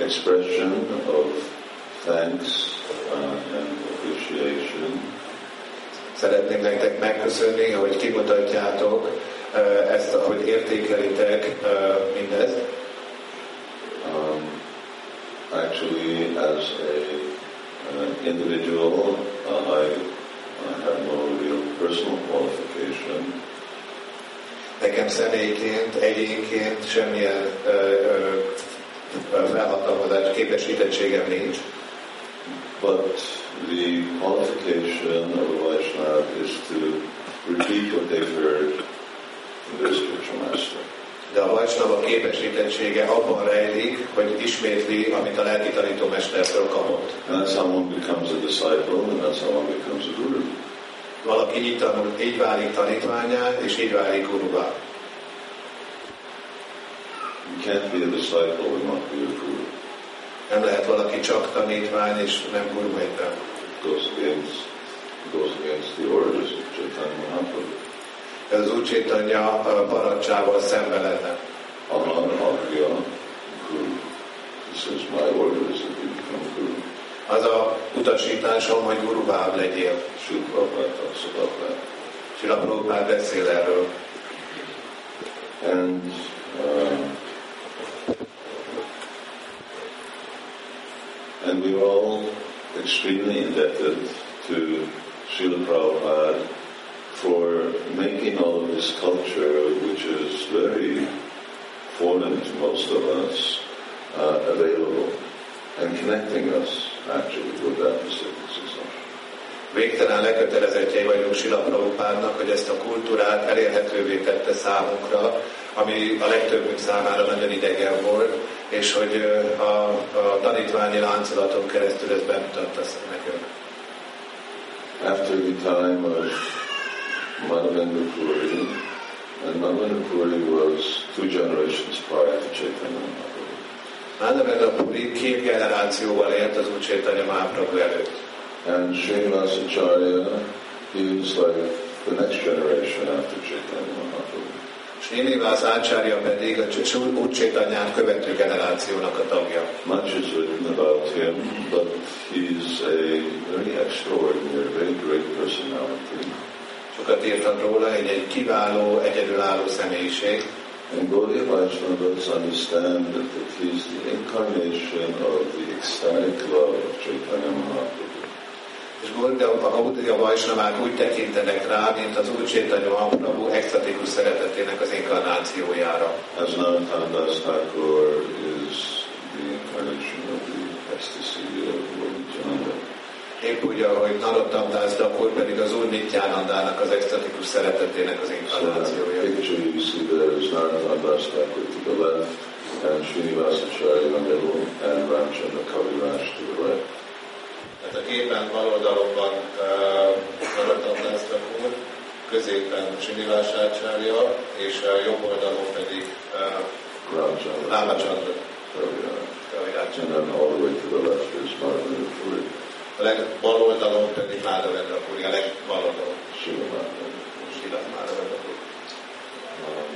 expression of thanks uh, and appreciation. Szeretném nektek megköszönni, hogy kimutatjátok uh, ezt, hogy értékelitek uh, mindezt. Um, actually, as a uh, individual, uh, I, I have no real personal qualification. Nekem személyként, egyénként semmilyen ö, ö, felhatalmazás, képesítettségem nincs, But the qualification of a Vaishnava is to repeat what they've heard from their spiritual master. de a Vajsnava képesítettsége abban rejlik, hogy ismétli, amit a lelki tanítómestertől kapott. And that's how one becomes a disciple, and that's how one becomes a guru. Valaki így tanul, így válik tanítványá, és így válik guruvá. Can't be a disciple and not be a guru. Nem lehet valaki csak tanítvány, és nem guru. It goes against, goes against the orders of Chaitanya Mahaprabhu. Ez az úcsétanya parancsával szembe lenne. Aman Agya Guru. He says, my order is that you become guru. Az a utasításom, hogy guruvá legyél. That. Sila Prabhupád beszél erről. And um, and we're all extremely indebted to Srila Prabhupada for making all of this culture, which is very foreign to most of us, uh, available and connecting us actually with that mystic succession. Végtelen lekötelezettjei vagyunk Sila Prabhupádnak, hogy ezt a kultúrát elérhetővé tette számunkra, ami a legtöbbünk számára nagyon idegen volt, és hogy a, a tanítványi láncolaton keresztül ezt bemutatta nekünk. After the time of Madhavendra Puri, and Madhavendra Puri was two generations prior to Chaitanya Mahaprabhu. Mánavendra Puri két generációval élt az Úr Chaitanya Mahaprabhu előtt. And Srinivasacharya, he was like the next generation after Chaitanya Mahaprabhu. Srinivas Ácsárja pedig a Chaitanyát követő generációnak a tagja. Much is written about him, but he's a very extraordinary, very great personality. Sokat írtak róla, egy, egy kiváló, egyedülálló személyiség. And Gaudiya Vaishnavas understand that he's the incarnation of the ecstatic love of Chaitanya Mahaprabhu. És Gaudiya- a Gaudiya Vajsnavák úgy tekintenek rá, mint az Úr Chaitanya Mahaprabhu extatikus szeretetének az inkarnációjára. As Narottam Das Thakur is the incarnation of the ecstasy of Nityananda. Épp úgy, ahogy Narottam Das Thakur pedig az Úr Nityanandának az extatikus szeretetének az So inkarnációja. picture you see there is Narottam Das Thakur to the left, and Srinivasacharya in the middle, and Ramchandra Kaviraj to the right. Tehát a képen bal oldalon uh, Das Thakur, középen Srinivas Ácsárja, és a jobb oldalon pedig uh, Puri, A legbal oldalon pedig Mádavendra Puri, a legbal oldalon. Silat Mádavendra Puri. Um,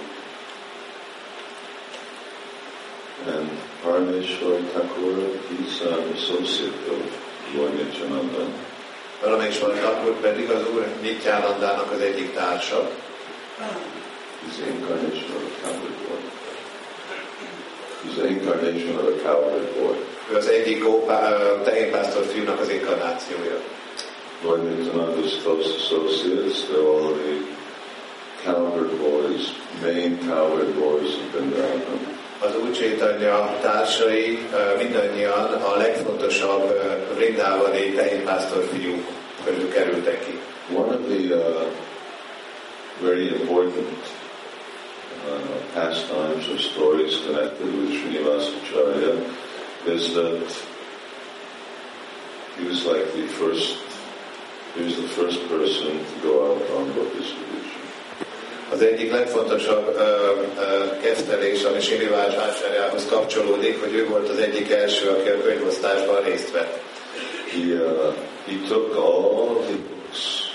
and Parameshwar Thakur, he's an associate of Nityananda. Parameshwar Thakur pedig az Úr Nityanandának az egyik társa. The incarnation of a cowherd boy. The incarnation of a cowherd boy. Ő az egyik tehénpásztor fiúnak az inkarnációja. Lord Nityananda's close associates, they're all the cowherd boys, main cowherd boys of Vrindavan. Az Úr Chaitanya társai mindannyian a legfontosabb vrindávani tehénpásztor fiúk közül kerültek ki. One of the uh, very important uh, pastimes or stories connected with Srinivasacharya is that he was like the first, he was the first person to go out on book distribution. Az egyik legfontosabb ö, ö, kezdelés, ami Srinivás Ácsárjához kapcsolódik, hogy ő volt az egyik első, aki a könyvosztásban részt vett. He, uh, he took all the books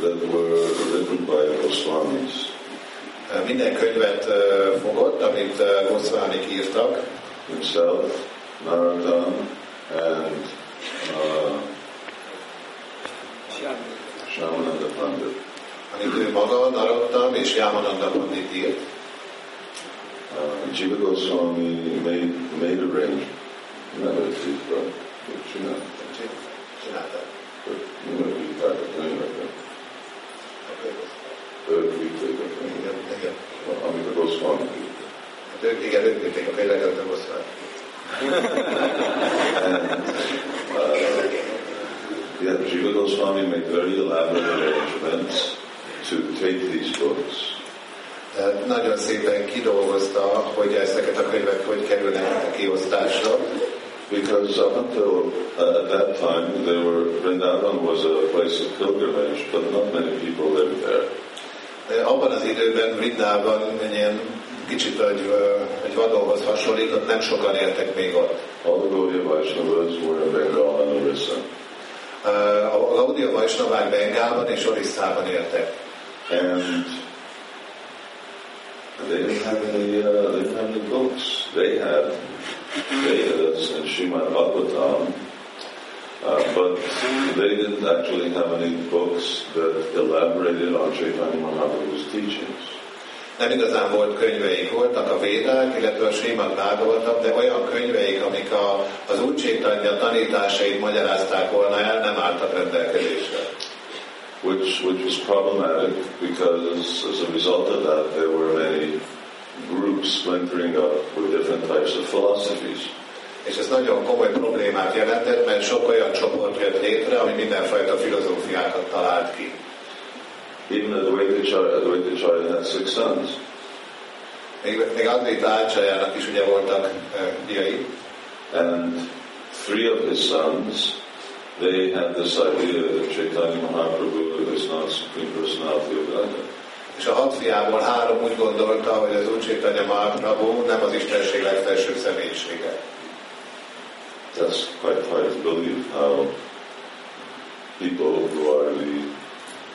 that were written by Goswamis Minden könyvet ö, fogott, amit ö, Goswamik írtak, himself Narottam, and uh, Shamananda Pandit. Amit ő maga, Narottam és Yamananda Pandit írt. Uh, Jiva Goswami made, made arrangements. Nem ötlik, mit csinál? Csinálták. Nem vitták a könyveket. Ők vitték a könyveket. Igen, igen. Amit a Goswami vitt. Hát ők, igen, ők vitték a könyveket, nem osztál. Uh, yeah, Jiva Goswami made very elaborate arrangements to take these books nagyon szépen kidolgozta, hogy ezeket a könyvek hogy kerülnek kiosztásra. Because up until uh, at that time, there were Vrindavan was a place of pilgrimage, but not many people lived there. Abban az időben Vrindában egy ilyen kicsit egy, egy vadonhoz hasonlított, nem sokan éltek még ott. All the Gaudiya Vaishnavas were in Bengal and Orissa, A Gaudiya Vajsnavák Bengálban és Orisszában éltek. And they didn't have any. Uh, they didn't have any books. They had Vedas and Srimad Bhagavatam, uh, but they didn't actually have any books that elaborated on Chaitanya Mahaprabhu's teachings. Nem igazán volt könyveik, voltak a védák, illetve a Srimad Bhagavatam, de olyan könyveik, amik a, az Úr Chaitanya tanításait magyarázták volna el, nem álltak rendelkezésre. Which which was problematic because as a result of that there were many groups splintering up with different types of philosophies. És ez nagyon komoly problémát jelentett, mert sok olyan csoport jött létre, ami mindenfajta filozófiákat talált ki. Even Advaitacharya, Advaitacharya had six sons, Még, még Advaita Ácsájának is ugye voltak e, fiai, and three of his sons they had this idea that Chaitanya Mahaprabhu is not supreme personality of Godhead. és a hat fiából három úgy gondolta, hogy az Úr Chaitanya Mahaprabhu nem az Istenség legfelsőbb személyisége. That's quite hard to believe how people who are the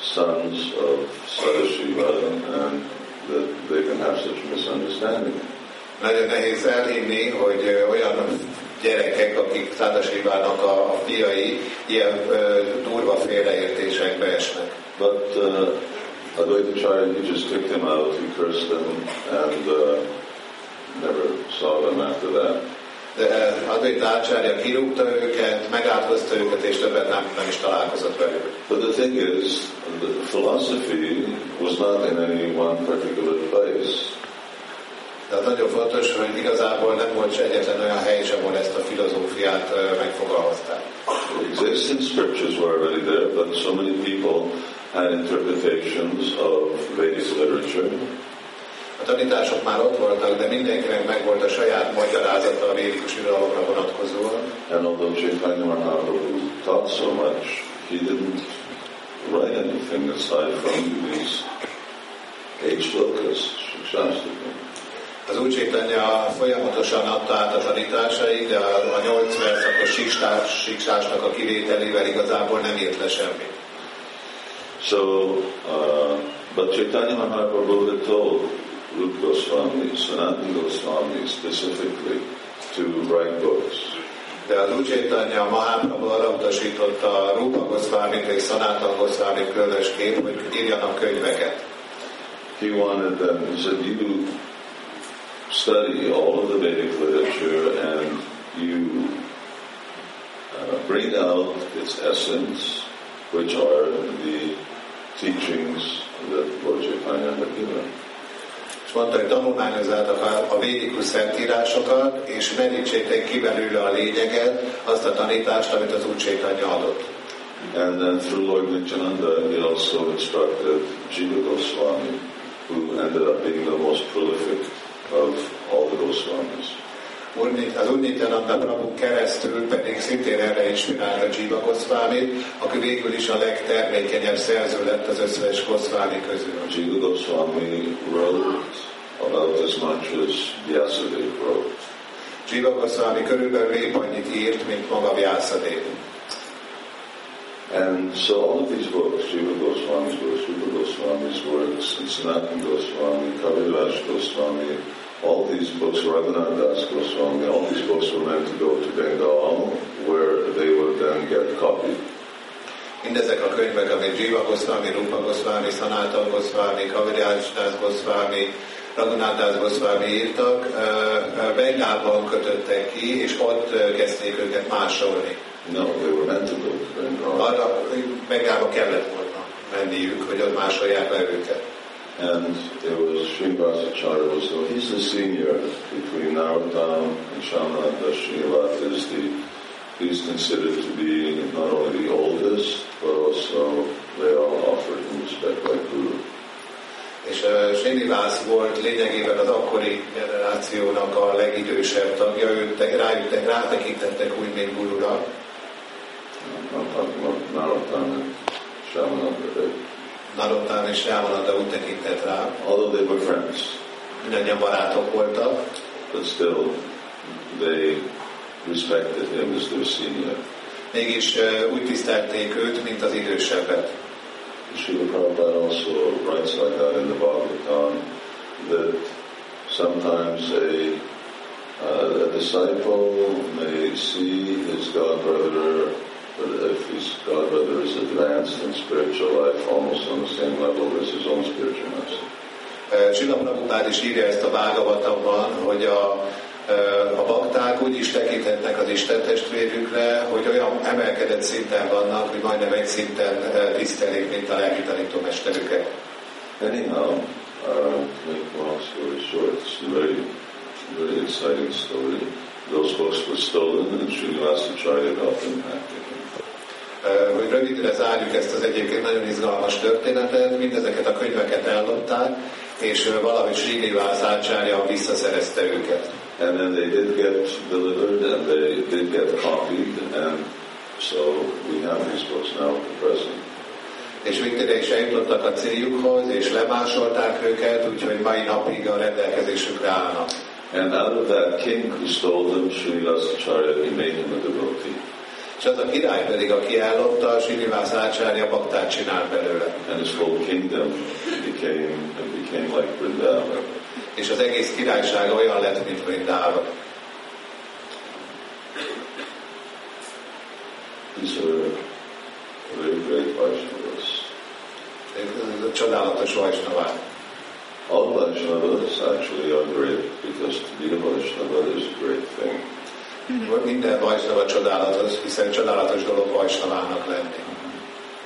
sons of Sadashiva and that they can have such misunderstanding. Nagyon nehéz elhinni, hogy olyan gyerekek, akik Szádasívának a, a fiai, ilyen ö, durva félreértésekbe esnek. But uh, Advaitacharya, he just kicked them out, he cursed them, and uh, never saw them after that. De Advaita Ácsárja kirúgta őket, megáldozta őket, és többet nem, nem is találkozott velük. But the thing is, the philosophy was not in any one particular place. Tehát nagyon fontos, hogy igazából nem volt se egyetlen olyan hely is, ahol ezt a filozófiát megfogalmazták. Existing scriptures were already there, but so many people had interpretations of Vedic literature, A tanítások már ott voltak, de mindenkinek megvolt a saját magyarázata a védikus irodalomra vonatkozóan. and although Chaitanya Mahaprabhu taught so much, he didn't write anything aside from these eight shlokas, Shastakam. Az Úr Chaitanya folyamatosan adta át a tanításait, de a, a nyolc verszakos siksás, siksásnak a kivételével igazából nem írt le semmit. So, uh, but Chaitanya Mahaprabhu had told Rupa Goswami, Sanatana Goswami specifically to write books. De az Úr Chaitanya Mahaprabhu arra Rupa Goswamit és Sanatan Goswamit különösképp, hogy írjanak könyveket. He wanted them, he said, you study all of the Vedic literature and you uh, bring out its essence, which are the teachings that Lord Chaitanya had given. És mondta, hogy tanulmányozzátok a, a védikus szentírásokat, és merítsétek ki belőle a lényeget, azt a tanítást, amit az Úr Chaitanya adott. And then through Lord Nityananda, he also instructed Jiva Goswami, who ended up being the most prolific of all the Goswamis. Úr- Az Úr Nityananda Prabhu keresztül pedig szintén erre inspirálta Jiva Goswamit, aki végül is a legtermékenyebb szerző lett az összes Goswami közül. Jiva Goswami wrote about as much as Vyasadeva wrote. Jiva Goswami körülbelül épp annyit írt, mint maga Vyasadeva. And so all of these books, Jiva Goswami's books, Rupa Goswami's works, and Sanatana Goswami, Kaviraj Goswami, all these books, Raghunath Das Goswami, all these books were meant to go to Bengal, where they would then get copied. Mindezek a könyvek, amit Jiva Goswami, Rupa Goswami, Sanatan Goswami, Kaviraj Das Goswami, Raghunath Das Goswami írtak, Bengálban kötöttek ki, és ott kezdték őket másolni. No, they were meant to go to Bengal. Arra Bengálba kellett volna menniük, hogy ott másolják le őket. And there was Srinivasacharya was so he's the senior between Narottam and Shamananda Srinivas is the he's considered to be not only the oldest, but also they all offered him respect like Guru. És uh, Srinivas volt lényegében az akkori generációnak a legidősebb tagja, őt te- rájuk rátekintettek úgy, mint gurura. Narottam and Shamananda. They, Narottán és Rámanata úgy tekintett rá, although they were friends, mindannyian barátok voltak, but still they respected him as their senior. mégis uh, úgy tisztelték őt, mint az idősebbet. Srila Prabhupada also writes like that in the Bhagavatam that sometimes a, uh, a disciple may see his godbrother, but if his godbrother is advanced in spiritual life almost on the same level as his own spiritual master. Uh, Sila Prabhupád is írja ezt a Bhagavatamban, hogy a, uh, a bakták úgy is tekinthetnek az Isten testvérükre, hogy olyan emelkedett szinten vannak, hogy majdnem egy szinten uh, tisztelik, mint a lelki tanítómesterüket. Anyhow, uh, to make long story short, it's a very, very exciting story. Those books were stolen and Srinivasacharya got them back again. Uh, Hogy rövidre zárjuk ezt az egyébként nagyon izgalmas történetet, mindezeket a könyveket ellopták, és valahogy Srinivás ácsárja visszaszerezte őket. And then they did get delivered and they did get copied and so we have these books now at the present. És végtére is eljutottak a céljukhoz, és lemásolták őket, úgyhogy mai napig a rendelkezésükre állnak. And out of that king who stole them, Srinivasacharya, he made him a devotee. És az a király pedig, aki ellopta, Srinivás ácsárja baktát csinált belőle. And his whole kingdom became, became like Vrindavan. És az egész királyság olyan lett, mint Vrindáva. These are very great Vaishnavas. Ez Csodálatos Vajsnavák. All Vaishnavas actually are great because to be a Vaishnava is a great thing. Minden Vajsnava csodálatos, hiszen csodálatos dolog Vajsnavának lenni.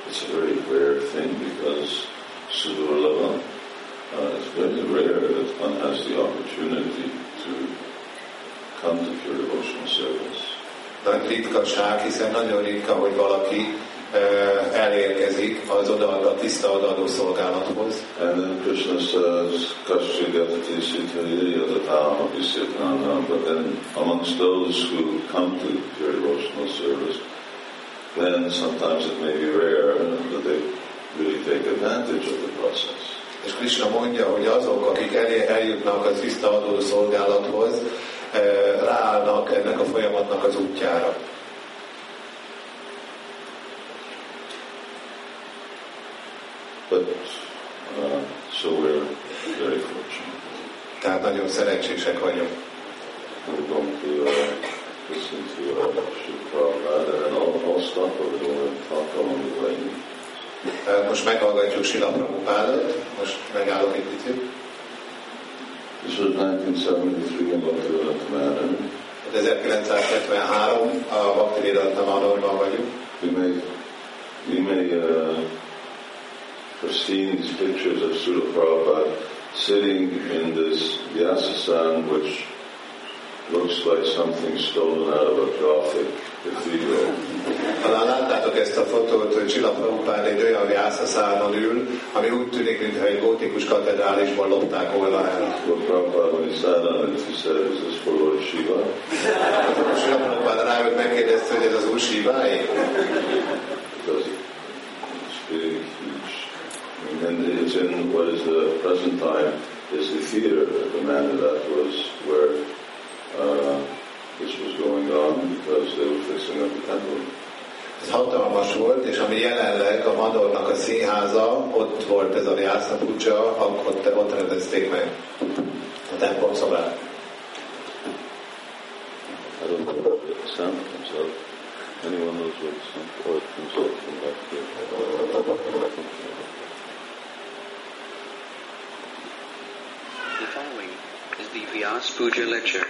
It's a very rare thing because Sudurlava, uh, it's very rare that one has the opportunity to come to pure devotional service. Nagy ritkaság, hiszen nagyon ritka, hogy valaki elérkezik az odaadó, a tiszta odaadó szolgálathoz. And then Krishna says, but then amongst those who come to pure devotional service, then sometimes it may be rare that they really take advantage of the process. És Krishna mondja, hogy azok, akik elé- eljutnak az tiszta adó szolgálathoz, ráállnak ennek a folyamatnak az útjára. But uh, so we're very fortunate. Tehát nagyon szerencsések vagyunk. We're going to uh, listen to uh, Sri Prabhupada, and I'll, I'll stop a little and talk along the way. Most meghallgatjuk Sila Prabhupádot, most megállok egy picit. This was 1973 in Bhaktivedanta Manor. 1973 a Bhakti Vedanta Manorban vagyunk. You may, you may uh, have seen these pictures of Srila Prabhupada sitting in this Vyasasan, which looks like something stolen out of a Gothic cathedral. Talán láttátok ezt a fotót, hogy Csilla Prabhupád egy olyan jászaszálon ül, ami úgy tűnik, mintha egy gótikus katedrálisból lopták volna el. Prabhupada, when he sat on it, he said, is this for Lord Shiva? Prabhupád rájött, megkérdezte, hogy ez az úr Siváé? Because it's big, huge. It's in what is the present time is the theater at the manor that was where uh, this was going on because they were fixing up the temple. Ez hatalmas volt, és ami jelenleg a Madornak a színháza, ott volt ez a Vyasa Pucsa, ott, ott rendezték meg. a templom szobában. I don't know the sound comes out. Anyone knows where the sound comes out from back. Vyas Puja lecture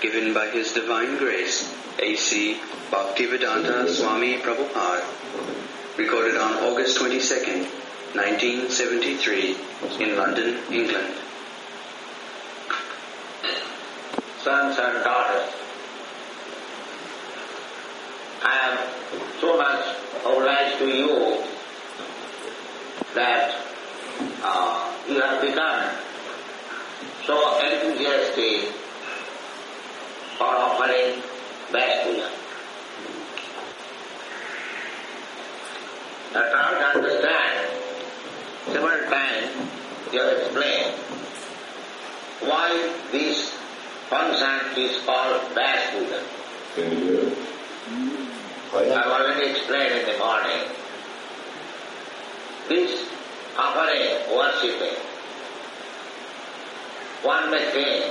given by His Divine Grace, A.C. Bhaktivedanta Swami Prabhupada, recorded on August 22nd, 1973, in London, England. sons and daughters. I am so much obliged to you that uh, you have become so enthusiastic for offering best puja. Now try to understand, several times you have explained why this function is called Vyas Puja. Can you hear? I've already explained in the morning. This offering, worshipping, one may think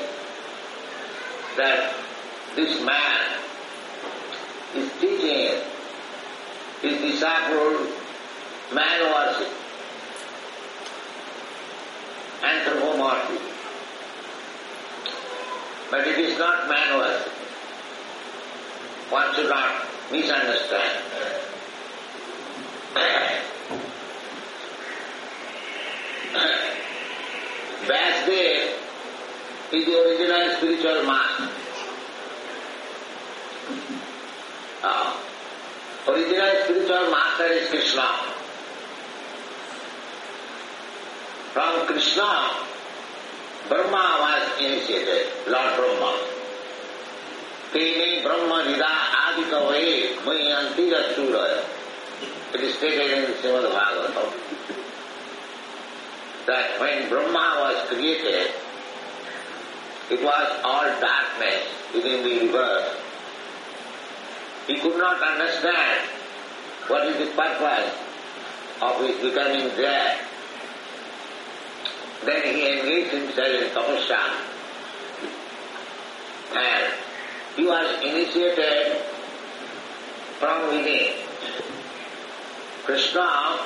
that this man is teaching his disciple man worship, anthropomorphy. But it is not man worship. One should not misunderstand. Vyasdev is the original spiritual master. Uh, original spiritual master is Krishna. From Krishna, Brahma was initiated, Lord Brahma. Tene Brahma Nida Adikave Mayanti Suraya. It is stated in Srimad Bhagavatam that when Brahma was created, it was all darkness within the universe. He could not understand what is the purpose of his becoming there. Then he engaged himself in tapasya and he was initiated from within. Krishna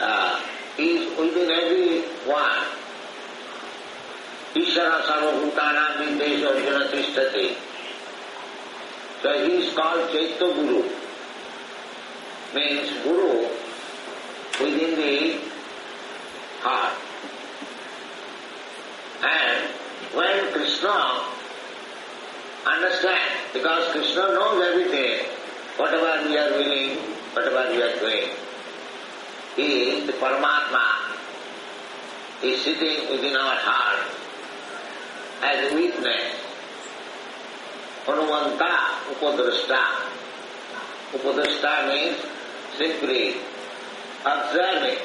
uh, is within every one. Ishara sarvabhutanam vindesh arjuna tishtati. So he is called Chaitya Guru. Means Guru within the heart. And when Krishna understands, because Krishna knows everything, whatever we are willing, whatever we are doing. He, the Paramatma, is sitting within our heart as a witness. Hanumanta Upadrashta. Upadrashta means simply observing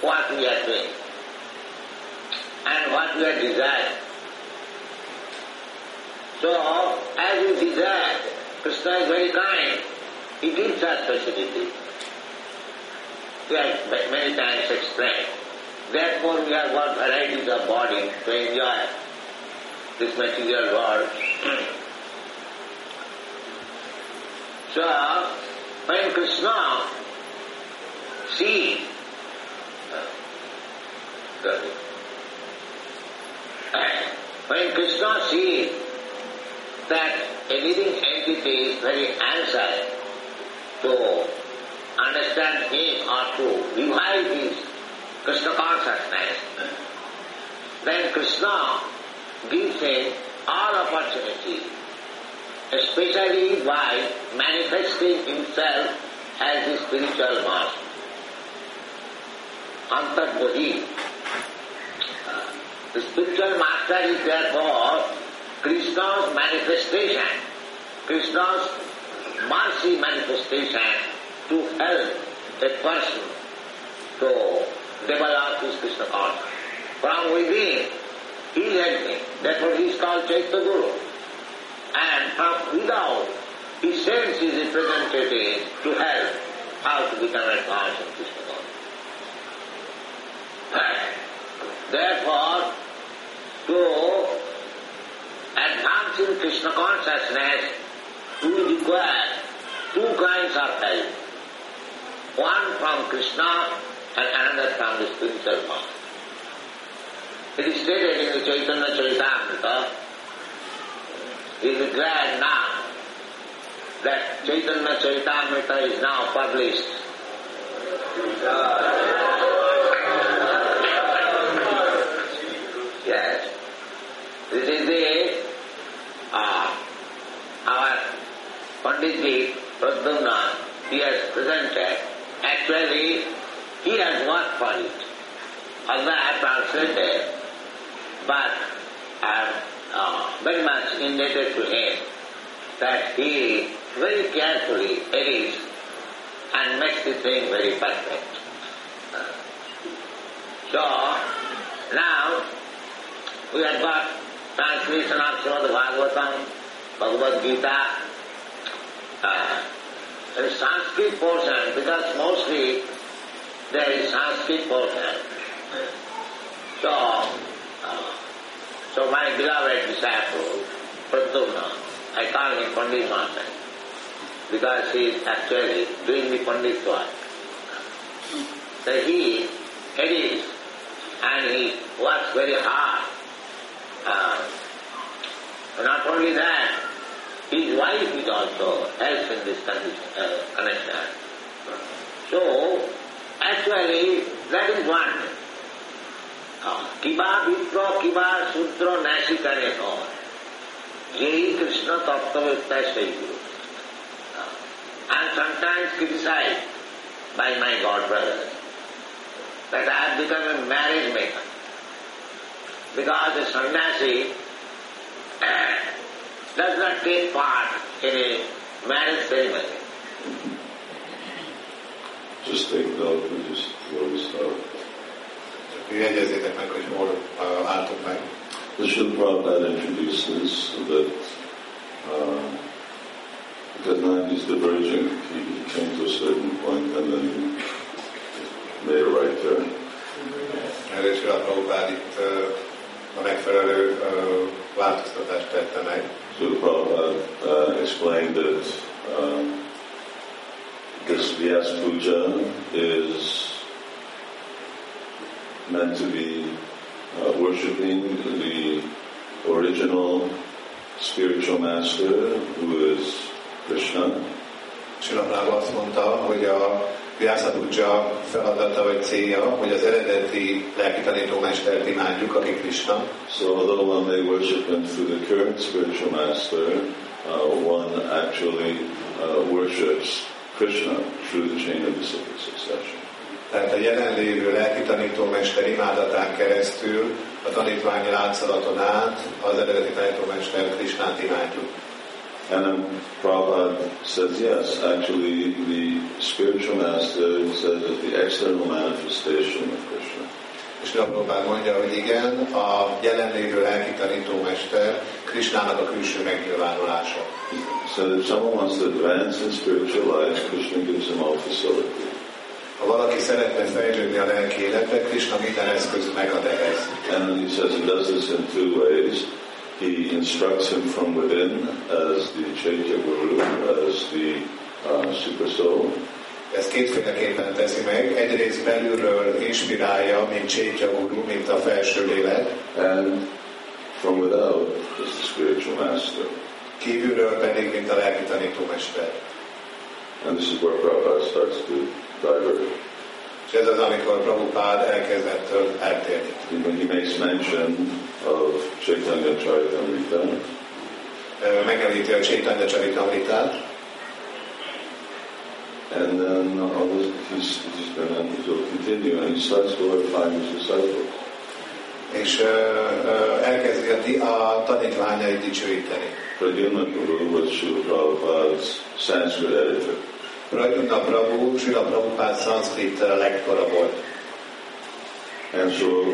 what we are doing and what we are desiring. So, as we desire, Krishna is very kind. He gives us facility. We have many times explained. Therefore, we have got varieties of body to enjoy this material world. so, when Krishna sees uh, uh, when Krishna sees that a living entity is very anxious to understand him or to revive his Krishna consciousness, then Krishna gives him all opportunities, especially by manifesting himself as the spiritual master. Antarbodhi. The spiritual master is therefore Krishna's manifestation, Krishna's mercy manifestation to help a person to develop his Krishna consciousness. From within, He led me. That's what he's called Chaitya Guru. And from without, he sends his representative to help how to become a part of Krishna consciousness. Therefore, to advance in Krishna consciousness, we require two kinds of help. One from Krishna and another from the spiritual path. It is stated in the Chaitanya Charitamrita, he is glad now that Chaitanya is now published. Yes. This is the uh, our Panditji Pradyumna, he has presented. Actually, he has worked for it. Although I translated, but am uh, very much indebted to him that he very carefully edits and makes the thing very perfect. So, now we have got translation of Srimad Bhagavatam, Bhagavad Gita, uh, the Sanskrit portion, because mostly there is Sanskrit portion. So, so my beloved disciple, Pradyumna, I call him Pandit Master, because he is actually doing the Pandit work. So he edits and he works very hard. Uh, not only that, his wife is also helps in this condition, uh, connection. So, actually, that is one. किबा विप्र किबा शूद्र नाशी करे हो यही कृष्ण तत्ववेत्ता सही गुरु and sometimes criticized by my God brothers that I have become a marriage maker. Because a sannyasi does not take part in a marriage ceremony. Just take note and just where we start. Csak jegyezzétek meg, hogy hol uh, álltunk meg. The Srila Prabhupada introduces that uh, because now he's diverging, he, he came to a certain point and then he made a right turn. Erre is a Prabhupád itt uh, a megfelelő uh, változtatást tette meg. So the Prabhupada uh, explained that um, this Vyas Puja is meant to be uh, worshipping the original spiritual master who is Krishna. Silaprába azt mondta, hogy a Vyasa feladata vagy célja, hogy az eredeti lelki tanítómestert imádjuk, aki Krishna. So although one may worship him through the current spiritual master, uh, one actually uh, worships Krishna through the chain of disciplic succession. Tehát a jelenlévő lelki tanítómester imádatán keresztül, a tanítványi látszalaton át az eredeti tanítómester Krishnát imádjuk. And then Prabhupada says, yes, actually the spiritual master says that the external manifestation of Krishna. És Prabhupád mondja, hogy igen, a jelenlévő lelki tanítómester Krishnának a külső megnyilvánulása. So if someone wants to advance in spiritual life, Krishna gives them all facility. Ha valaki szeretne fejlődni a lelki életbe, Krishna minden eszközt megad ehhez. And he says he does this in two ways. He instructs him from within as the Chaitya Guru, as the uh, Super Soul, Ezt kétféleképpen teszi meg. Egyrészt belülről inspirálja, mint Csétya Guru, mint a felső lélek, and from without is the spiritual master. kívülről pedig, mint a lelki tanítómester. And this is where Prabhupada starts to. És ez az, amikor Prabhupád elkezdettől eltérni. When he makes mention of Chaitanya Charitamrita, Megemlíti a Csétanya Csaritamritát, and then all this, he's, he's going to continue, and he starts glorifying his disciples. és ö, ö, elkezdi a, a tanítványait dicsőíteni. Pradyumna Guru was Srila Prabhupada's Sanskrit editor. Pradyumna Prabhu, Srila Prabhupád szanszkrit lektora volt. And so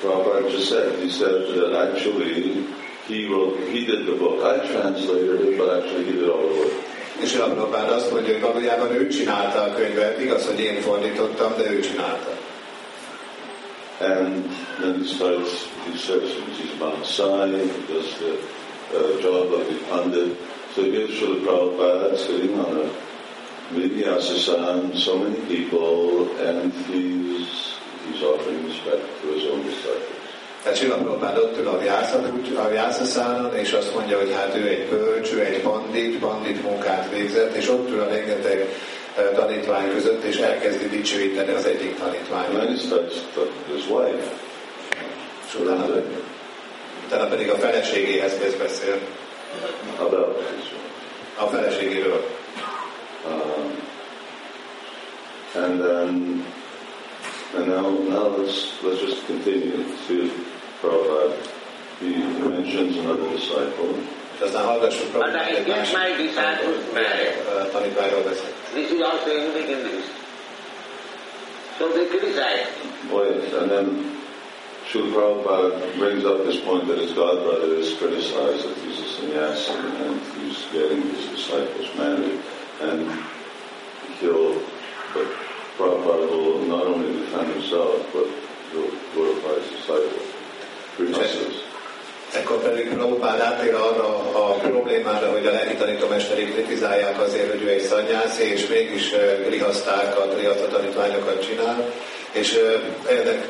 Prabhupada just said, he said that actually he wrote, he did the book. I translated it, but actually he did all the work. És Srila Prabhupád azt mondja, hogy valójában ő csinálta a könyvet, igaz, hogy én fordítottam, de ő csinálta. And then he starts these sections. He's Mount Sai, he does the uh, Jawadbhakti Pandit. So here's Srila Prabhupada sitting on a Vinyasa so many people, and he's, he's offering respect to his own disciples. Tehát Sila Prabhupád ott ül a, Vyaszaszánon, és azt mondja, hogy hát ő egy bölcs, ő egy bandit, bandit munkát végzett, és ott ül a rengeteg tanítvány között, és elkezdi dicsőíteni az egyik tanítványt. És utána, utána pedig a feleségéhez kezd beszél. A feleségéről. Um, and then, and now, now let's, let's just continue to Prabhupada. He mentions another disciple. És aztán hallgassuk But Prabhupád I egy get másik my disciples married. uh, tanítványról. This is also unique in this. So they criticize. Boy, and then Srila Prabhupada brings up this point that his godbrother is criticized that he's a sannyasi and he's getting his disciples married. And he'll, but Prabhupada will not only defend himself, but he'll glorify his disciples. Grihastas. Ekkor pedig Prabhupád átér arra a problémára, hogy a lelki tanítómesteri kritizálják azért, hogy ő egy szanyászi, és mégis grihasztákat, grihaszta tanítványokat csinál, és ennek,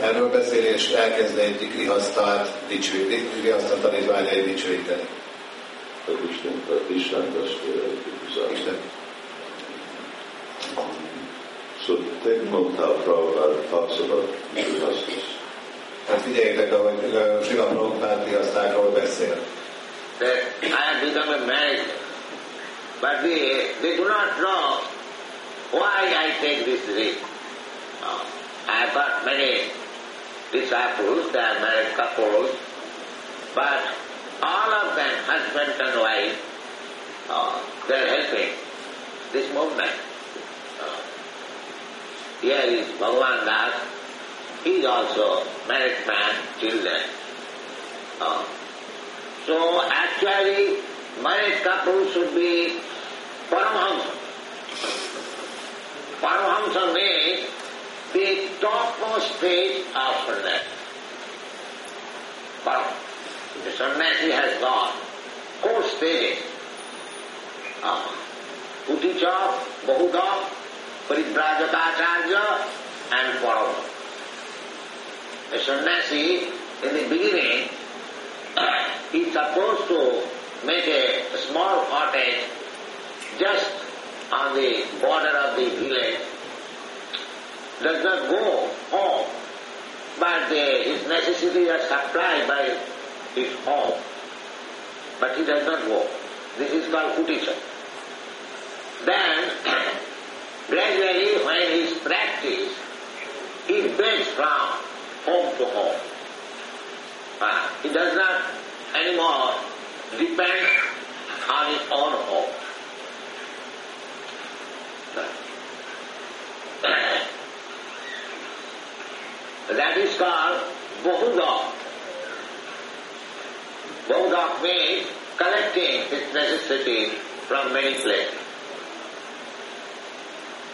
erről beszél, és elkezd egy grihasztát dicsőíteni, grihaszta tanítványait dicsőíteni. But Krishna, but Krishna testvérek Isten. So take note how Prabhupada talks about Grihastas. Tehát figyeljétek, ahogy Sila Prabhupád grihasztákról beszél. that I have become a married, but they, they do not know why I take this risk. Uh, I have got many disciples, they are married couples, but all of them, husband and wife, uh, they are helping this movement. Uh, here is Bhagavan Das, he is also married man, children. Uh, so actually, married couple should be Paramahamsa. Paramahamsa means the topmost stage of sannyasi. Param. The sannyasi has got four stages. Uh, Uticha, Bahuda, Paribrajatacharya and Param. The sannyasi in the beginning is supposed to make a small cottage just on the border of the village, does not go home, but the, his necessities are supplied by his home, but he does not go. This is called kutisha. Then, gradually when he is practiced, he begs from home to home. Uh, he does not anymore depend on his own home. That is called Bohudak. Bohudak means collecting his necessities from many places.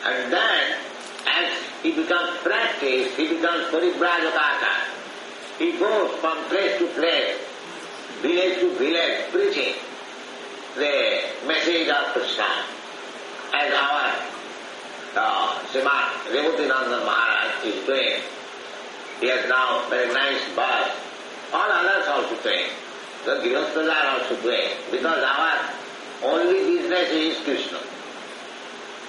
And then, as he becomes practiced, he becomes Paribrajataka. He goes from place to place, village to village, preaching the message of Krishna. As our uh, Srimad Vibhutinanda Maharaj is doing. He has now very nice birth. All others also doing. The Grihasthas are also doing. Because our only business is Krishna.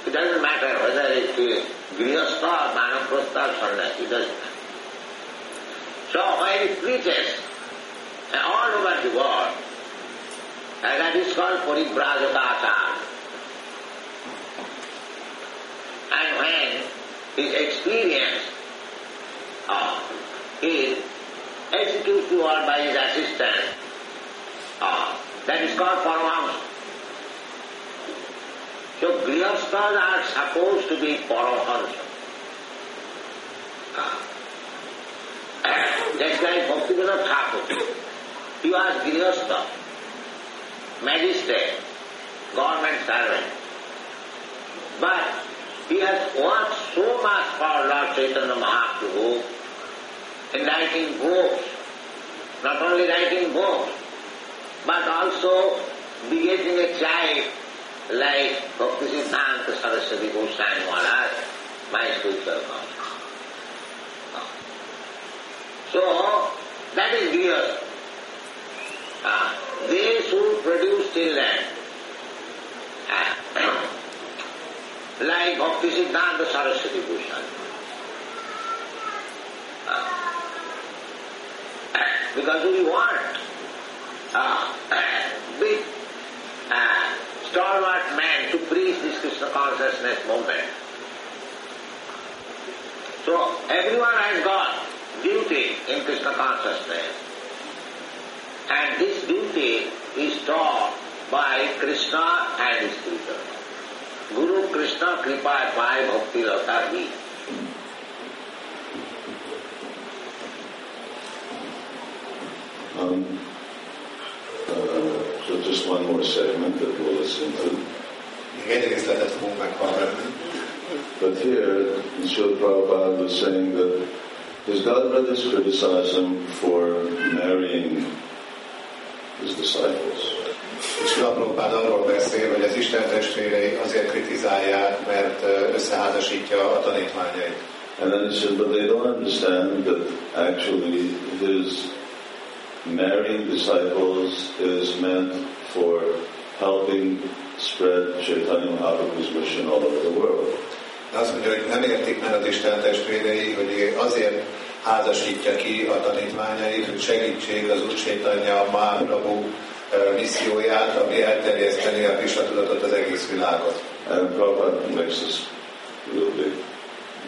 It doesn't matter whether it is Grihastha or Manaprastha or Sannyasi, it doesn't matter. So when he preaches all over the world, and that is called Paribrajatacharya. And when his experience uh, is executed to all by his assistant, uh, that is called Paramahamsa. So Grihasthas are supposed to be Paramahamsa. Uh, Just like Bhaktivinoda Thakur, he was Grihastha, magistrate, government servant. But he has worked so much for Lord Chaitanya Mahaprabhu in writing books, not only writing books, but also begetting a child like Bhaktisiddhanta Saraswati Goswami Maharaj, my spiritual master. So, that is real. Uh, they should produce children uh, like Bhaktisiddhanta Saraswati Goswami. Uh, because we want uh, big uh, stalwart man to preach this Krishna consciousness movement. So everyone has got duty in Krishna consciousness. And this duty is taught by Krishna and his Guru. Guru Krishna Kripa Pai Bhakti Lata just one more segment that we'll listen to. Még egy részletet fogunk meghallgatni. But here, Srila Prabhupada was saying that his godbrothers criticize him for marrying his disciples. És Prabhupád arról beszél, hogy az Isten testvérei azért kritizálják, mert összeházasítja a tanítványait. And then he said, but they don't understand that actually his marrying disciples is meant for helping spread Chaitanya Mahaprabhu's mission all over the world. Azt mondja, hogy nem értik meg az Isten testvérei, hogy azért házasítja ki a tanítványait, hogy segítség az Úr Chaitanya Mahaprabhu ö, misszióját, ami elterjeszteni a Krishna az egész világot. And Prabhupada makes this real big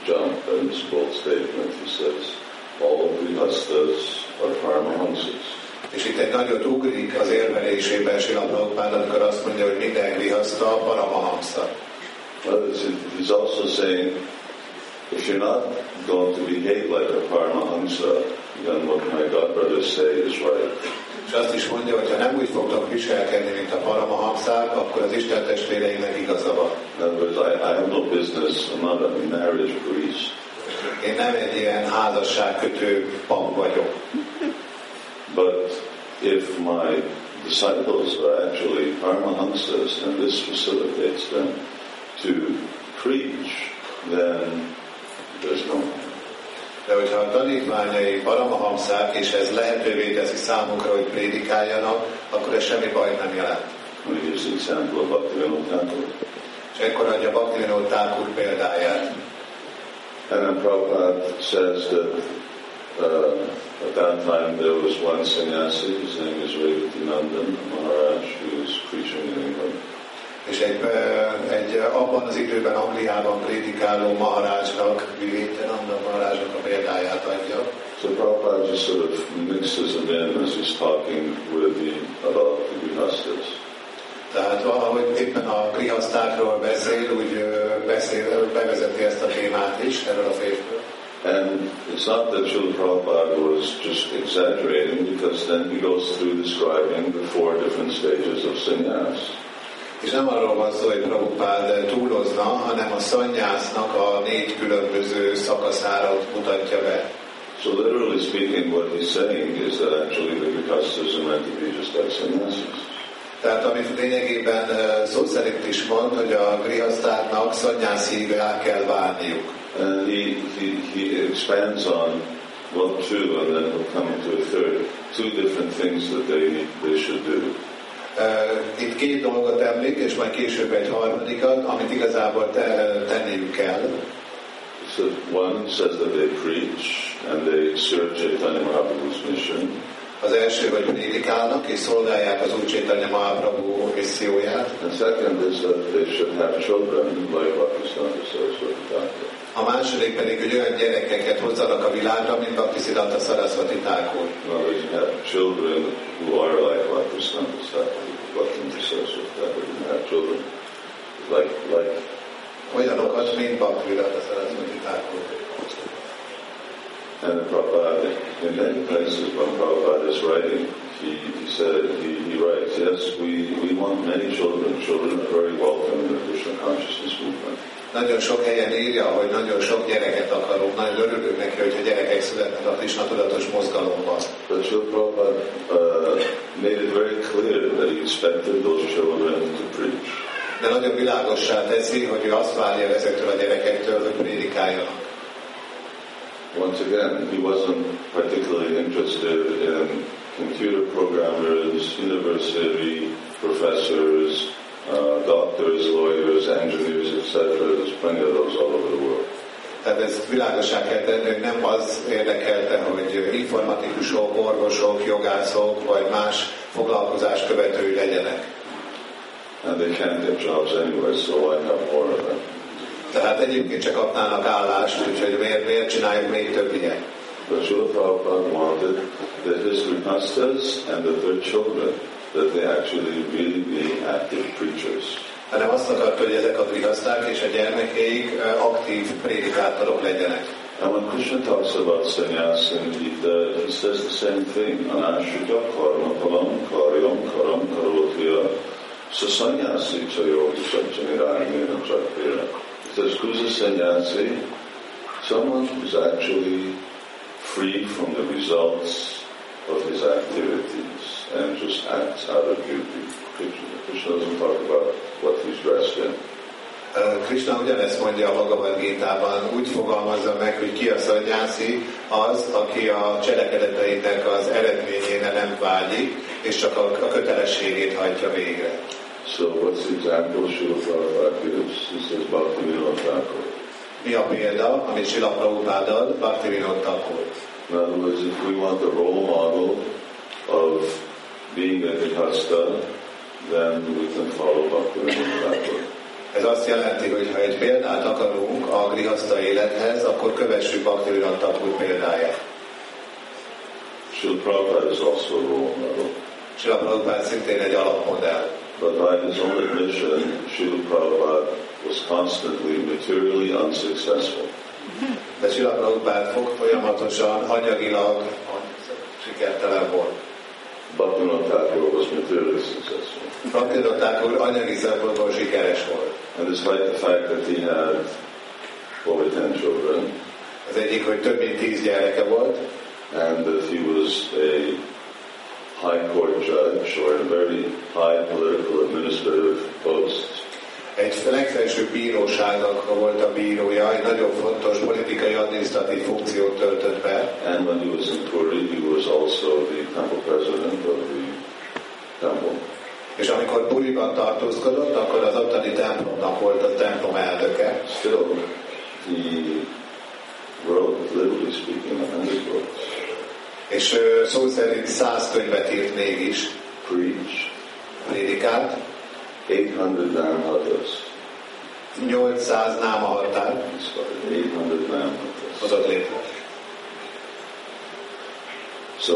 jump this bold statement. He says, all grihastas are paramahamsas. És itt egy nagyot ugrik az érvelésében Sila Prabhupád, amikor azt mondja, hogy minden grihaszta paramahamsa. It's- he's also saying, if you're not going to behave like a paramahamsa, then what my godbrothers say is right. És azt is mondja, hogy ha nem úgy fogtok viselkedni, mint a paramahamszák, akkor az Isten testvéreinek igaza van. In other words, I, I have no business, I'm not a marriage priest. Én nem egy ilyen házasságkötő pap vagyok. But if my disciples are actually paramahamsas and this facilitates them to preach, then there's no. De hogyha a tanítványai paramahamszák, és ez lehetővé teszi számukra, hogy prédikáljanak, akkor ez semmi bajt nem jelent. Me use the example of Bhaktivinoda Thakur. És ekkor adja Bhaktivinoda Thakur példáját. And then Prabhupada says that uh, at that time there was one sannyasi, his name is Revatinandan Maharaj, who was preaching in England. És egy, egy abban az időben Angliában prédikáló Maharajnak, Vivétananda Maharajnak a példáját adja. So Prabhupada just sort of mixes them in as he's talking with the, about the Grihastas. Tehát ahogy éppen a krihasztákról beszél, úgy beszél, bevezeti ezt a témát is, erről a férfről. And it's not that Srila Prabhupada was just exaggerating because then he goes through describing the four different stages of sannyas. És nem arról van szó, hogy Prabhupád túlozna, hanem a szanyásznak a négy különböző szakaszára mutatja be. So literally speaking, what he's saying is that actually the Grihastas are meant to be just like sannyasis. Tehát amit lényegében ö, szó szerint is mond, hogy a grihasztáknak szanyászívá kell válniuk. And he, he, he expands on, well, two, and then he'll come to a third, two different things that they, they should do. Ö, Itt két dolgot említ, és majd később egy harmadikat, amit igazából te, tenniük kell. So one says that they preach and they serve Chaitanya Mahaprabhu's mission. Az első, hogy prédikálnak és szolgálják az Úr Chaitanya Mahaprabhu misszióját. And second is that they should have children like Bhaktisiddhanta Saraswati Thakur. A második pedig, hogy olyan gyerekeket hozzanak a világra, mint Bhaktisiddhanta Saraswati Thakur. Other words, you have children who are like Bhaktisiddhanta Saraswati Thakur, you have children like, like Olyanokat, mint Bhaktisiddhanta Saraswati Thakur. And Prabhupada, in many places when Prabhupada is writing, he, he said, he, he writes, yes, we, we want many children. Children are very welcome in the Krishna consciousness movement. Nagyon sok helyen írja, hogy nagyon sok gyereket akarunk, nagyon örülünk neki, hogyha gyerekek születnek a Krishna tudatos mozgalomban. But Srila Prabhupada uh, made it very clear expected those children to preach. De nagyon világossá teszi, hogy ő azt várja ezektől a gyerekektől, hogy prédikáljanak. Once again, he wasn't particularly interested in computer programmers, university professors, uh, doctors, lawyers, engineers, etc. There's plenty of those all over the world. Tehát ezt világosá kell tenni, nem az érdekelte, hogy informatikusok, orvosok, jogászok, vagy más foglalkozás követői legyenek. And they can't get jobs anyway, so why have more of them? Tehát egyébként csak kapnának állást, úgyhogy miért, miért csináljuk még több ilyet? But Srila Prabhupada wanted that his grihastas and that their children, that they actually really be active preachers. hanem azt akarta, hogy ezek a grihaszták és a gyermekeik aktív prédikátorok legyenek. And when Krishna talks about sannyas in Gita, he says the same thing. Anashukya karma palam karyam karam karotya sasanyasi chayogi sanjanirayana chakrira. He says, who's a sannyasi? Someone who's actually free from the results of his activities and just acts out of duty. Krishna, doesn't talk about what he's dressed in. Krishna ugyanezt mondja a Bhagavad Gita-ban, úgy fogalmazza meg, hogy ki a szanyászi, az, aki a cselekedeteinek az eredményére nem vágyik, és csak a, a kötelességét hajtja végre. So what's the example Srila Prabhupada gives? He says Bhakti Vinod Thakur. Mi a példa, amit Sila Prabhupád ad, Bhaktivinoda Thakur? In other words, if we want the role model of being a Grihasta, then we can follow Bhakti Vinod Thakur. Ez azt jelenti, hogy ha egy példát akarunk a grihaszta élethez, akkor kövessük Bhaktivinoda Thakur példáját. Srila Prabhupada is also a role model. Sila Prabhupád szintén egy alapmodell. But by his own admission, Srila Prabhupada was constantly materially unsuccessful. De Sila Prabhupád fog folyamatosan anyagilag sikertelen volt. Bhaktivinoda Thakur was materially successful. Bhaktivinoda Thakur anyagi szempontból sikeres volt. And despite the fact that he had over 10 children, Az egyik, hogy több mint tíz gyereke volt, and that he was a high court judge or in a very high political administrative post, egy legfelsőbb bíróságnak volt a bírója, egy nagyon fontos politikai adminisztratív funkciót töltött be, and when he was in Puri, he was also the temple president of the temple. és amikor Puriban tartózkodott, akkor az ottani templomnak volt a templom elnöke. Still, he wrote, literally speaking, a hundred books, És ö, szó szerint száz könyvet írt mégis, preached prédikált, 800 Dhammatas. 800 náma határ He started 800 Dhammatas. hozott létre. So,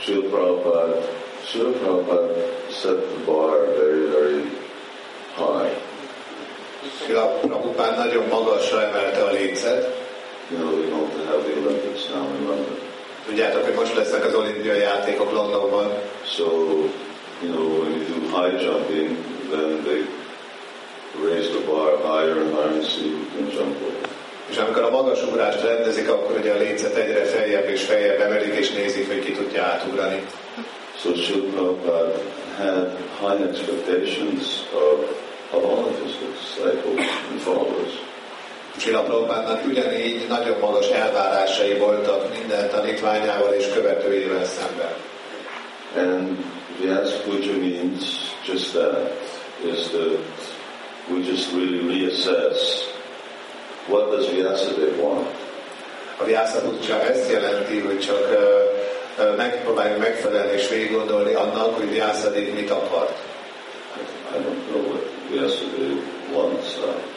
Srila Prabhupada, Srila Prabhupada set the bar very, very high. Sila Prabhupád nagyon magasra emelte a lécet. You know, going to have the Olympics now in London. Tudjátok, hogy most lesznek az olimpiai játékok Londonban, So, you know, when you do high jumping, then they raise the bar higher and higher and see who can jump over. és amikor a magasugrást rendezik, akkor ugye a lécet egyre feljebb és feljebb emelik, és nézik, hogy ki tudja átugrani. So Srila Prabhupada had high expectations of, of all of his disciples and followers. Sila Prabhupádnak ugyanígy nagyon magas elvárásai voltak minden tanítványával és követőivel szemben. And Vyas Puja means just that, is that we just really reassess what does Vyasadeva want? A Vyasa ezt jelenti, hogy csak ö, ö, megpróbáljuk megfelelni és végig gondolni annak, hogy Vyászadék mit akart. I don't know what Vyasadeva wants. Uh,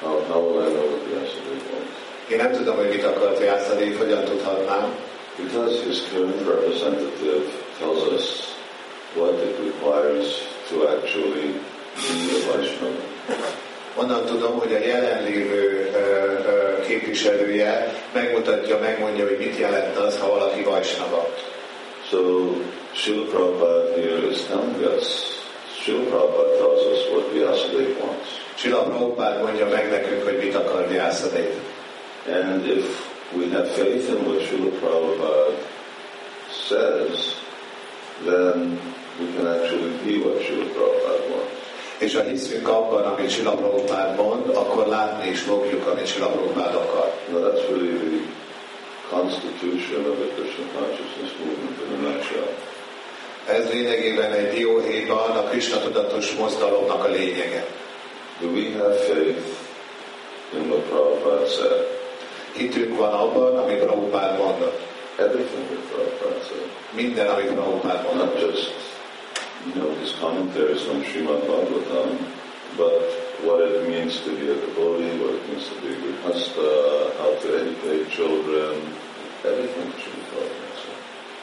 how, how will I know what Vyasadeva wants? Én nem tudom, hogy mit akart Vyászadék, hogyan tudhatnám, Because his current representative tells us what it requires to actually be a Vaishnava. Onnan tudom, hogy a jelenlévő képviselője megmutatja, megmondja, hogy mit jelent az, ha valaki vajsnava. So Srila Prabhupada here is telling us, Srila Prabhupada tells us what Vyasadeva wants. Sila Prabhupád mondja meg nekünk, hogy mit akar Vyászadév. And if we have faith in what Srila Prabhupada says, then we can actually be what Srila Prabhupada wants. És ha hiszünk abban, amit Sila Prabhupád mond, akkor látni is fogjuk, amit Sila Prabhupád akar. Now that's really the constitution of the Krishna consciousness movement in a nutshell. Ez lényegében egy dióhéjban a Krishna tudatos mozdalomnak a lényege. Do we have faith in what Prabhupada said? Hitünk van abban, amit Prabhupád mondott. Everything that Prabhupada said. Minden, amit Prabhupád mondott. Not just, you know, his commentaries on Srimad Bhagavatam, but what it means to be a devotee, what it means to be a grihasta, how to educate children, everything should be Prabhupada said.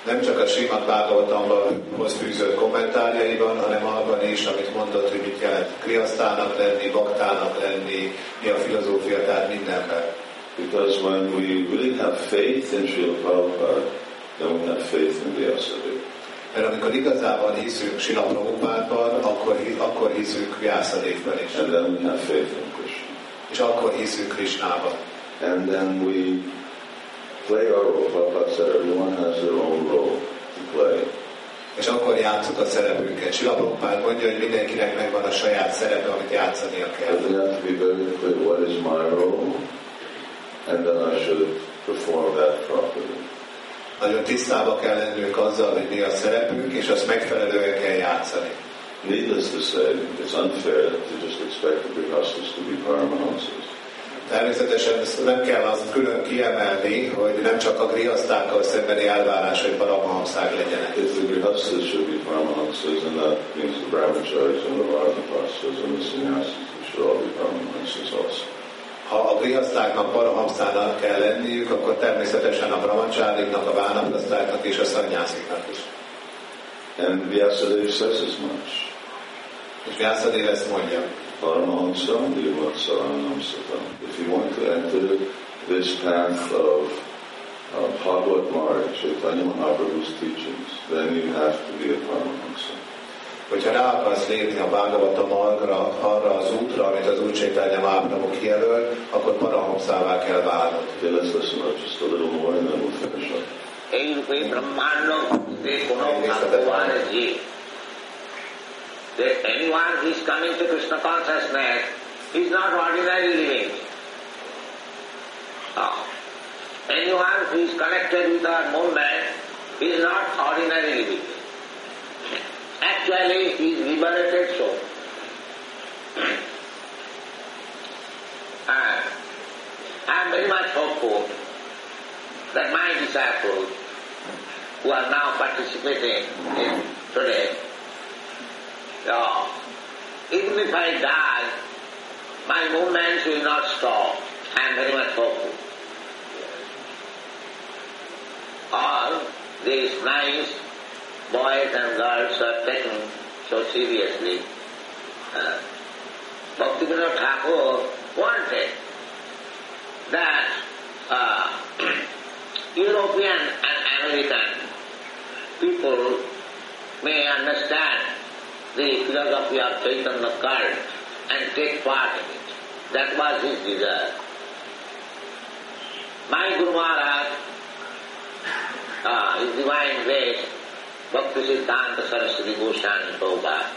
Nem csak a Srimad Bhagavatamhoz fűzött kommentárjaiban, hanem abban is, amit mondott, hogy mit jelent kriasztának lenni, baktának lenni, mi a filozófia, tehát mindenben. Because when we really have faith in Srila Prabhupada, then we have faith in Vyasadeva. Mert amikor igazában hiszünk Sila Prabhupádban, akkor, akkor hiszünk Vyászadékben is. And then we have faith in Krishna. És akkor hiszünk Krishnában. And then we play our role. Prabhupada said everyone has their own role to play. És akkor játszuk a szerepünket. Sila Prabhupád mondja, hogy mindenkinek megvan a saját szerepe, amit játszania But kell. we have to be very clear what is my role, and then I should perform that properly. Nagyon tisztába kell lennünk azzal, hogy mi a szerepünk, és azt megfelelően kell játszani. Needless to say, it's unfair to just expect the Grihastas to be Paramahamsas. Természetesen ezt nem kell azt külön kiemelni, hogy nem csak a grihasztákkal szembeni elvárás, hogy paramahamszák legyenek. If the Grihastas should be Paramahamsas, and that means the Brahmacharis and the Varnapasas and the Sannyasis should all be Paramahamsas also. Ha a grihasztáknak parahamszának kell lenniük, akkor természetesen a brahmacsáliknak, a vánaplasztáknak és a szanyásziknak is. And Vyasadeva says as much. És Vyászadév ezt mondja. Paramahamsa, Nirvatsaranam Satam. If you want to enter this path of uh, Bhagavad Marg, Chaitanya Mahaprabhu's teachings, then you have to be a Paramahamsa. Hogyha rá akarsz lépni a Bhagavata Margra, arra az útra, amit az Úr Csétánya Mahaprabhu kijelöl, akkor parahamszává kell válnod. Okay, let's listen up just a little more and then we'll finish up. এই রূপে ব্রহ্মাণ্ড যে কোনো ভাগ্যবান জীব that anyone who is coming to Krishna consciousness is not ordinary living. No. Anyone who is connected with our movement is not ordinary living. Actually, he is liberated soul. And ah. I am very much hopeful that my disciples who are now participating in today, so, even if I die, my movements will not stop. I am very much hopeful. All these nice boys and girls are taken so seriously. Uh, Bhaktivinoda Thakur wanted that uh, European and American people may understand the philosophy of Chaitanya cult and take part in it. That was his desire. My Guru Maharaj, uh, his divine grace, Bhakti Siddhanta Saraswati Goswami Prabhupada,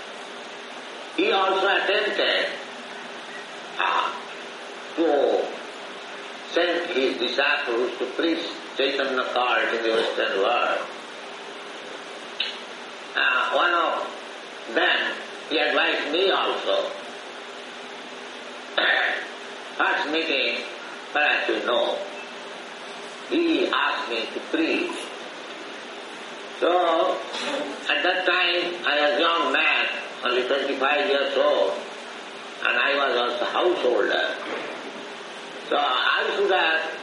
he also attempted uh, to send his disciples to preach Chaitanya cult in the Western world. Uh, one of them, he advised me also. First meeting, perhaps you know, he asked me to preach. So, at that time, I was a young man, only 25 years old, and I was also a householder. So I should have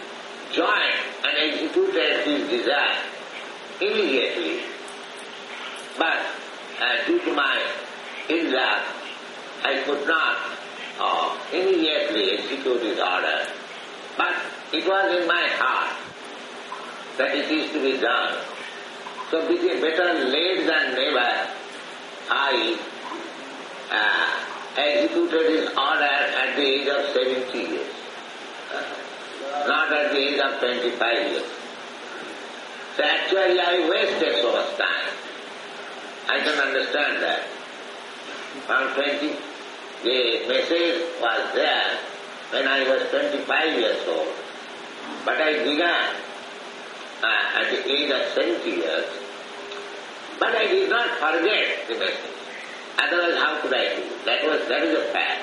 joined and executed his desire immediately. But uh, due to my ill-luck, I could not uh, immediately execute his order. But it was in my heart that it is to be done. So be- better late than never, I uh, executed his order at the age of 70 years, not at the age of 25 years. So actually I wasted so much time. I can understand that. From 20, the message was there when I was 25 years old. But I began uh, at the age of 70 years. But I did not forget the message. Otherwise, how could I do? That was that is a fact.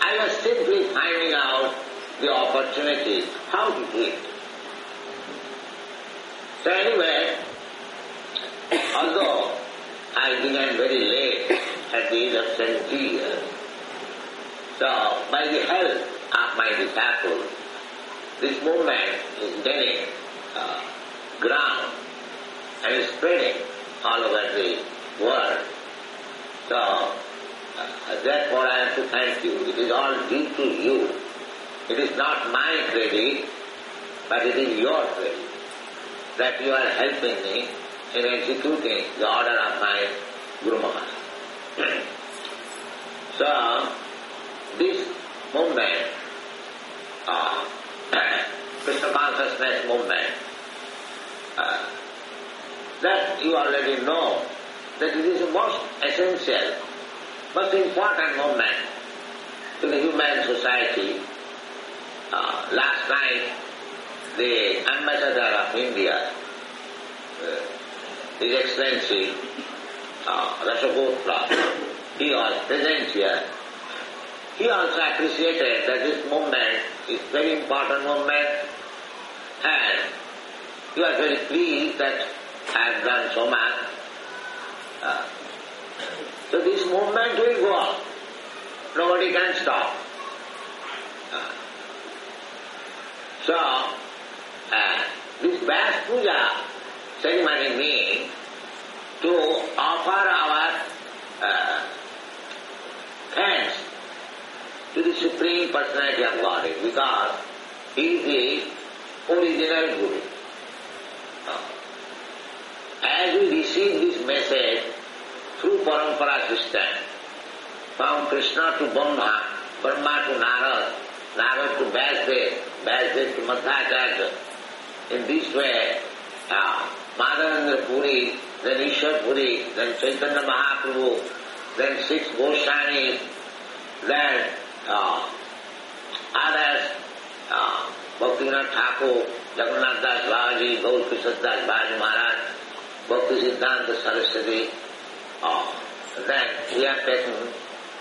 I was simply finding out the opportunity, how to do it. So anyway, although I began very late, at the age of 70 years, so by the help of my disciples, this movement is gaining uh, ờ, ground and is spreading all over the world. So, uh, therefore I have to thank you. It is all due to you. It is not my credit, but it is your credit that you are helping me and executing the order of my Guru Maharaj. so, this movement, uh, Krishna consciousness movement, uh, that you already know that it is the most essential, most important movement to the human society. Uh, last night, the ambassador of India, uh, His Excellency uh, Rashagotra, he was present here. He also appreciated that this movement is very important movement and he was very pleased that I have done so much. Uh, so this movement will go on. Nobody can stop. Uh, so, uh, this Vyas Puja ceremony means to offer our uh, thanks to the Supreme Personality of Godhead because He is the original Guru. Uh, as we receive this message through parampara system, from Krishna to Brahma, Brahma to Narad, Narad to Vyasdev, Vyasdev to Madhacharya. In this way, uh, Madhavendra Puri, then Ishwar Puri, then Chaitanya Mahaprabhu, then six Goswamis, then uh, others, uh, Bhaktivinoda Thakur, Jagannath Das Babaji, Gaur Krishna Das Babaji Maharaj, Bhakti Siddhanta Saraswati, uh, then we are taken.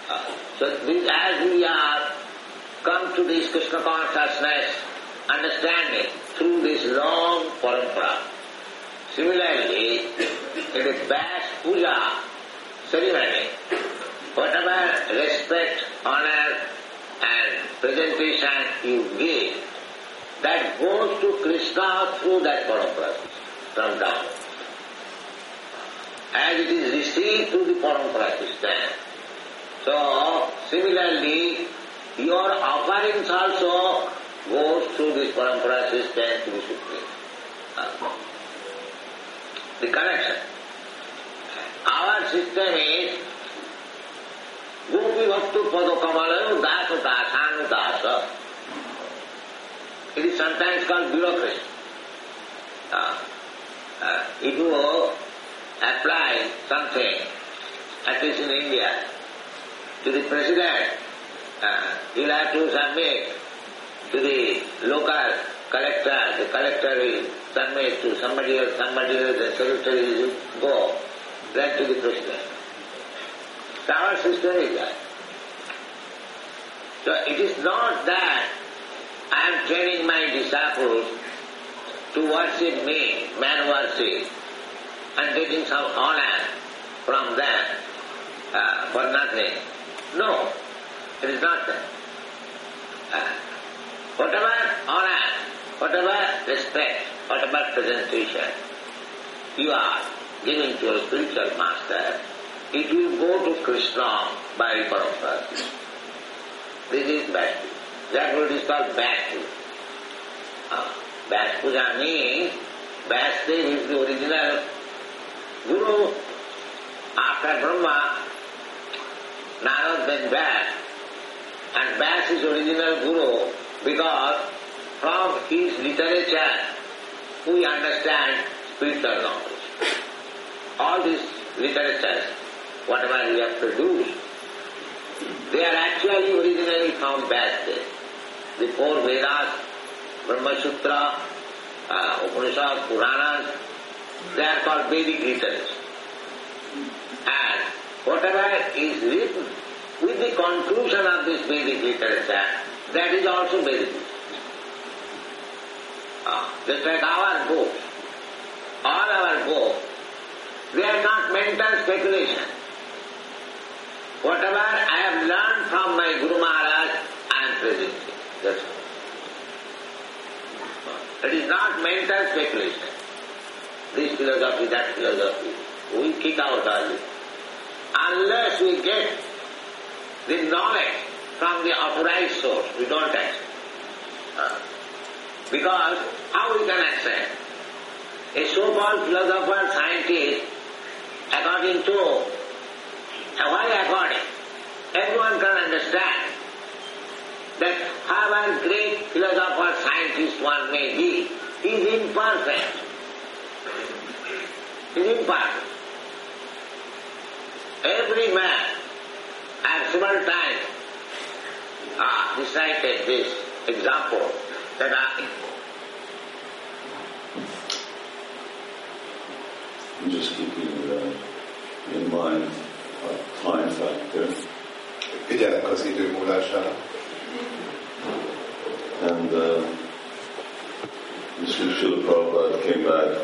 Uh, so this, as we are come to this Krishna consciousness, understanding Vyas Puja ceremony, whatever respect, honor and presentation you give, that goes to Krishna through that parampara from down. As it is received through the parampara system. So, similarly, your offerings also goes through this parampara system to the Supreme. The connection. Our system is Gopi Bhaktu Padokamalayam Dasa Dasanu Dasa. It is sometimes called bureaucracy. Uh, uh, if you apply something, at least in India, to the president, uh, you'll have to submit to the local collector, the collector will submit to somebody else, somebody else, the secretary. Will go, then to the. So our system is that. So it is not that I am training my disciples to worship me, man worship, and getting some honor from them uh, for nothing. No, it is not that. Uh, whatever honor, whatever respect, whatever presentation you are giving to your spiritual master, it will go to Krishna by parampara. This is Bhakti. That's what is called Bhakti. Uh, Vyas Puja means Vyasdev is the original Guru. After Brahma, Narad then Vyas. And Vyas is original Guru because from his literature we understand spiritual knowledge. All this literatures, whatever he has produced, they are actually originally from Vyasa. The four Vedas, Brahma Sutra, uh, Upanishad, Puranas, they are called Vedic literatures. And whatever is written with the conclusion of this Vedic literature, that is also Vedic. Uh, just like our books, all our books, they are not mental speculation. Whatever I have learned from my Guru Maharaj, I am presenting. That's all. It is not mental speculation. This philosophy, that philosophy. We kick out all this. Unless we get the knowledge from the authorized source, we don't accept. Uh, because how we can accept? A so-called philosopher, scientist, according to, why according? Everyone can understand that however great philosopher, scientist one may be, he is imperfect. He is imperfect. Every man, at several times ah, recited this example that I, I'm just mind a time factor. Figyelek az idő múlására. And uh, Mr. Srila Prabhupada came back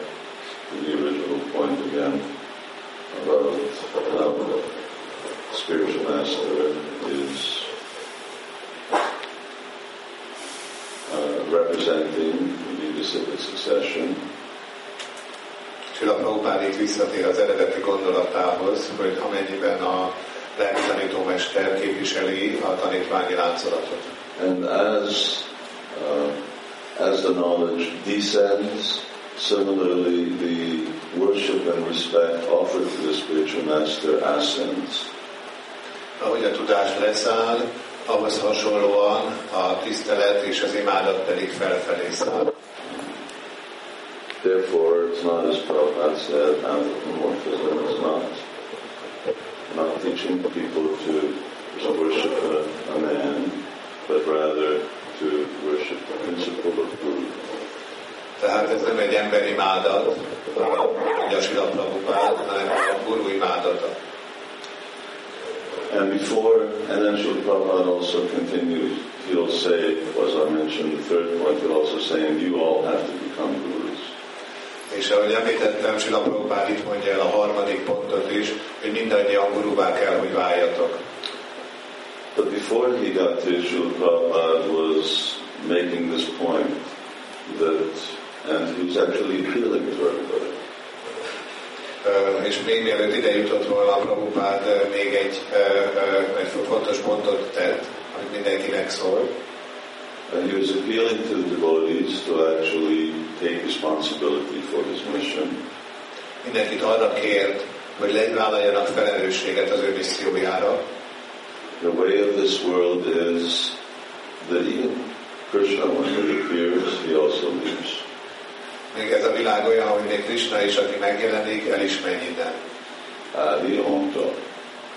to the original point again about how the spiritual master is uh, representing the disciplic succession Sila Prabhupád itt visszatér az eredeti gondolatához, hogy amennyiben a lelki tanítómester képviseli a tanítványi láncolatot. And as uh, as the knowledge descends, similarly the worship and respect offered to the spiritual master ascends. Ahogy a tudás leszáll, ahhoz hasonlóan a tisztelet és az imádat pedig felfelé száll. Therefore, it's not as Prabhupada said, anthropomorphism is not not teaching people to, worship a, a man, but rather to worship the principle of Guru. Tehát ez nem egy emberi imádat, a Sila Prabhupád, hanem a guru imádata. And before, and then Srila Prabhupada also continues, he'll say, as I mentioned, the third point, he'll also say, and you all have to become gurus. És ahogy említettem, Sila Prabhupád itt mondja el a harmadik pontot is, hogy mindannyian guruvá kell, hogy váljatok. But before he got to Srila Prabhupada was making this point that, and he was actually appealing to everybody. És még mielőtt ide jutott volna, Prabhupád ö, még egy, egy fontos pontot tett, amit mindenkinek szól. And he was appealing to the devotees to actually take responsibility for his mission. Mindenkit arra kért, hogy legyvállaljanak felelősséget az ő missziójára. The way of this world is that even Krishna, when he appears, he also leaves. Még ez a világ olyan, hogy még Krishna is, aki megjelenik, el is megy innen. Adi Omta.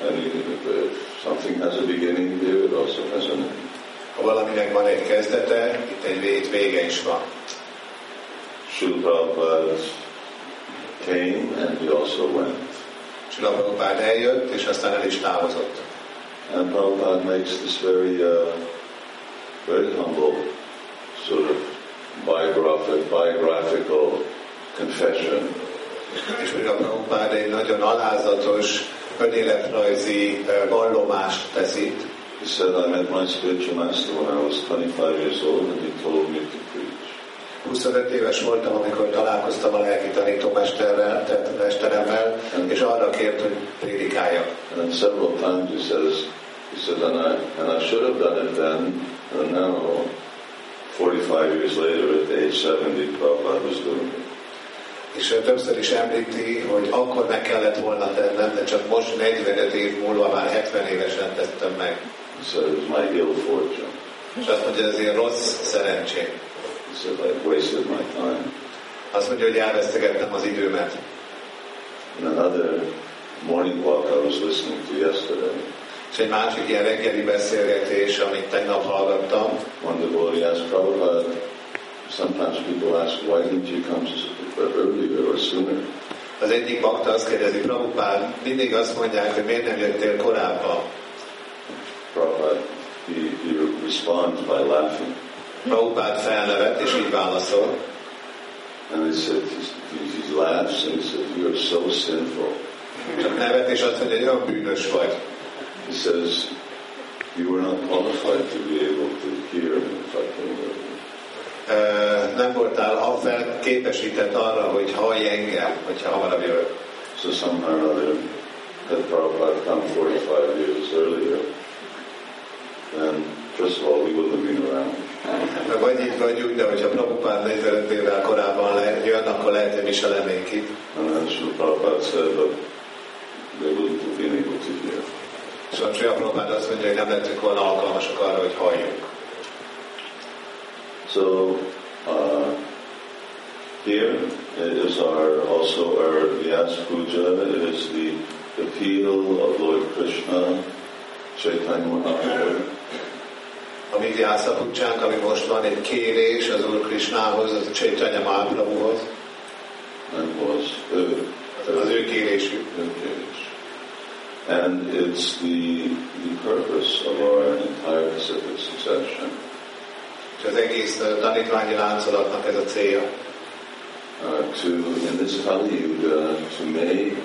And if something has a beginning here, it also has an end. Ha valaminek van egy kezdete, itt egy vége is van. Srila Prabhupada came and he also went. Sila Prabhupád eljött, és aztán el is távozott. And Prabhupada makes this very, uh, very humble sort of biographic, biographical confession És Sila Prabhupád egy nagyon alázatos, önéletrajzi eh, vallomást tesz itt. He said, I met my spiritual master when I was 25 years old and he told me to preach. 25 éves voltam, amikor találkoztam a lelki tanítómesterrel, tehát mesteremmel, és arra kért, hogy prédikáljak. And several times he says, he said, and I, and I should have done it then, and now, 45 years later, at age 70, Prabhupada was doing it. És többször is említi, hogy akkor meg kellett volna tennem, de csak most 45 év múlva már 70 évesen tettem meg. Said, it was my ill fortune. És azt mondja, ez én rossz szerencsém. He said, I wasted my time. Azt mondja, hogy elvesztegettem az időmet. And another morning walk I was listening to yesterday. És egy másik ilyen reggeli beszélgetés, amit tegnap hallgattam, One devotee asked Prabhupada, sometimes people ask, why didn't you come earlier or sooner? az egyik bakta azt kérdezi, Prabhupád, mindig azt mondják, hogy miért nem jöttél korábban. Prabhupada, he, he responds by laughing. Prabhupád felnevet, és így válaszol. And he said, he, he laughs and he said, you are so sinful. Csak nevet, és azt mondja, hogy olyan bűnös vagy. He says, you were not qualified to be able to hear came earlier. Ö, Nem voltál fel képesített arra, hogy hallj engem, hogyha hamarabb jövök. So somehow or other, had Prabhupada come 45 years earlier, then first of all, we wouldn't have been around. Vagy így, vagy úgy, de hogyha Prabhupád 45 évvel korábban le, jön, akkor lehet, hogy mi se lennénk itt. És a Sri Prabhupád azt mondja, hogy nem lettünk volna alkalmasak arra, hogy halljunk. So uh, here is our also our Vyas Puja is the appeal of Lord Krishna, Chaitanya Mahaprabhu, A mi ami most van, egy kérés az Úr Krishnához, az Chaitanya Mahaprabhuhoz, and was uh, az ő kérésük. engaged. And it's the, the purpose of our entire civic succession És az egész tanítványi láncolatnak ez a célja, uh, to, in this Kali Yuga, to make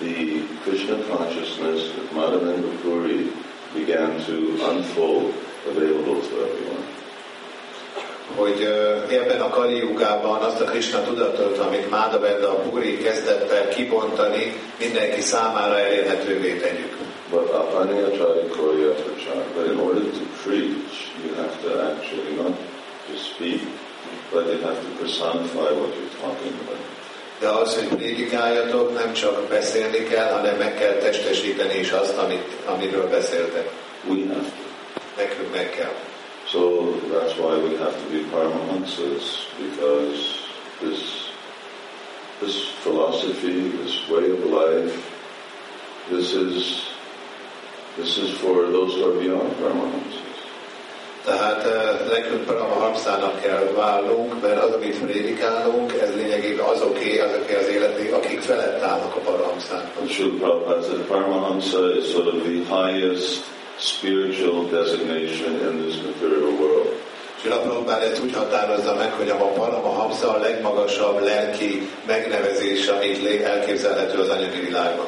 the Krishna consciousness that Madhavendra Puri began to unfold available to everyone. Hogy ö, ebben a Kali Jugában azt a Krishna tudatot, amit Mádavenda a Puri kezdett el kibontani, mindenki számára elérhetővé tegyük. But Apanyachari Korya Prachar, but in order to preach, you have to actually not just speak, but you have to personify what you're talking about. De az, hogy prédikáljatok, nem csak beszélni kell, hanem meg kell testesíteni is azt, amit, amiről beszéltek. We have to. Nekünk meg kell. So that's why we have to be Paramahansas, because this, this philosophy, this way of life, this is, this is for those who are beyond Paramahansas. Tehát eh, nekünk Paramahamszának kell válnunk, mert az, amit prédikálunk, ez lényegében azoké, azoké az életé, akik felett állnak a Paramahamszának. Prabhupada said Paramahamsa is sort of the highest spiritual designation in this material world. Sila Prabhupád ezt úgy határozza meg, hogy a Paramahamsa a legmagasabb lelki megnevezés, amit elképzelhető az anyagi világban.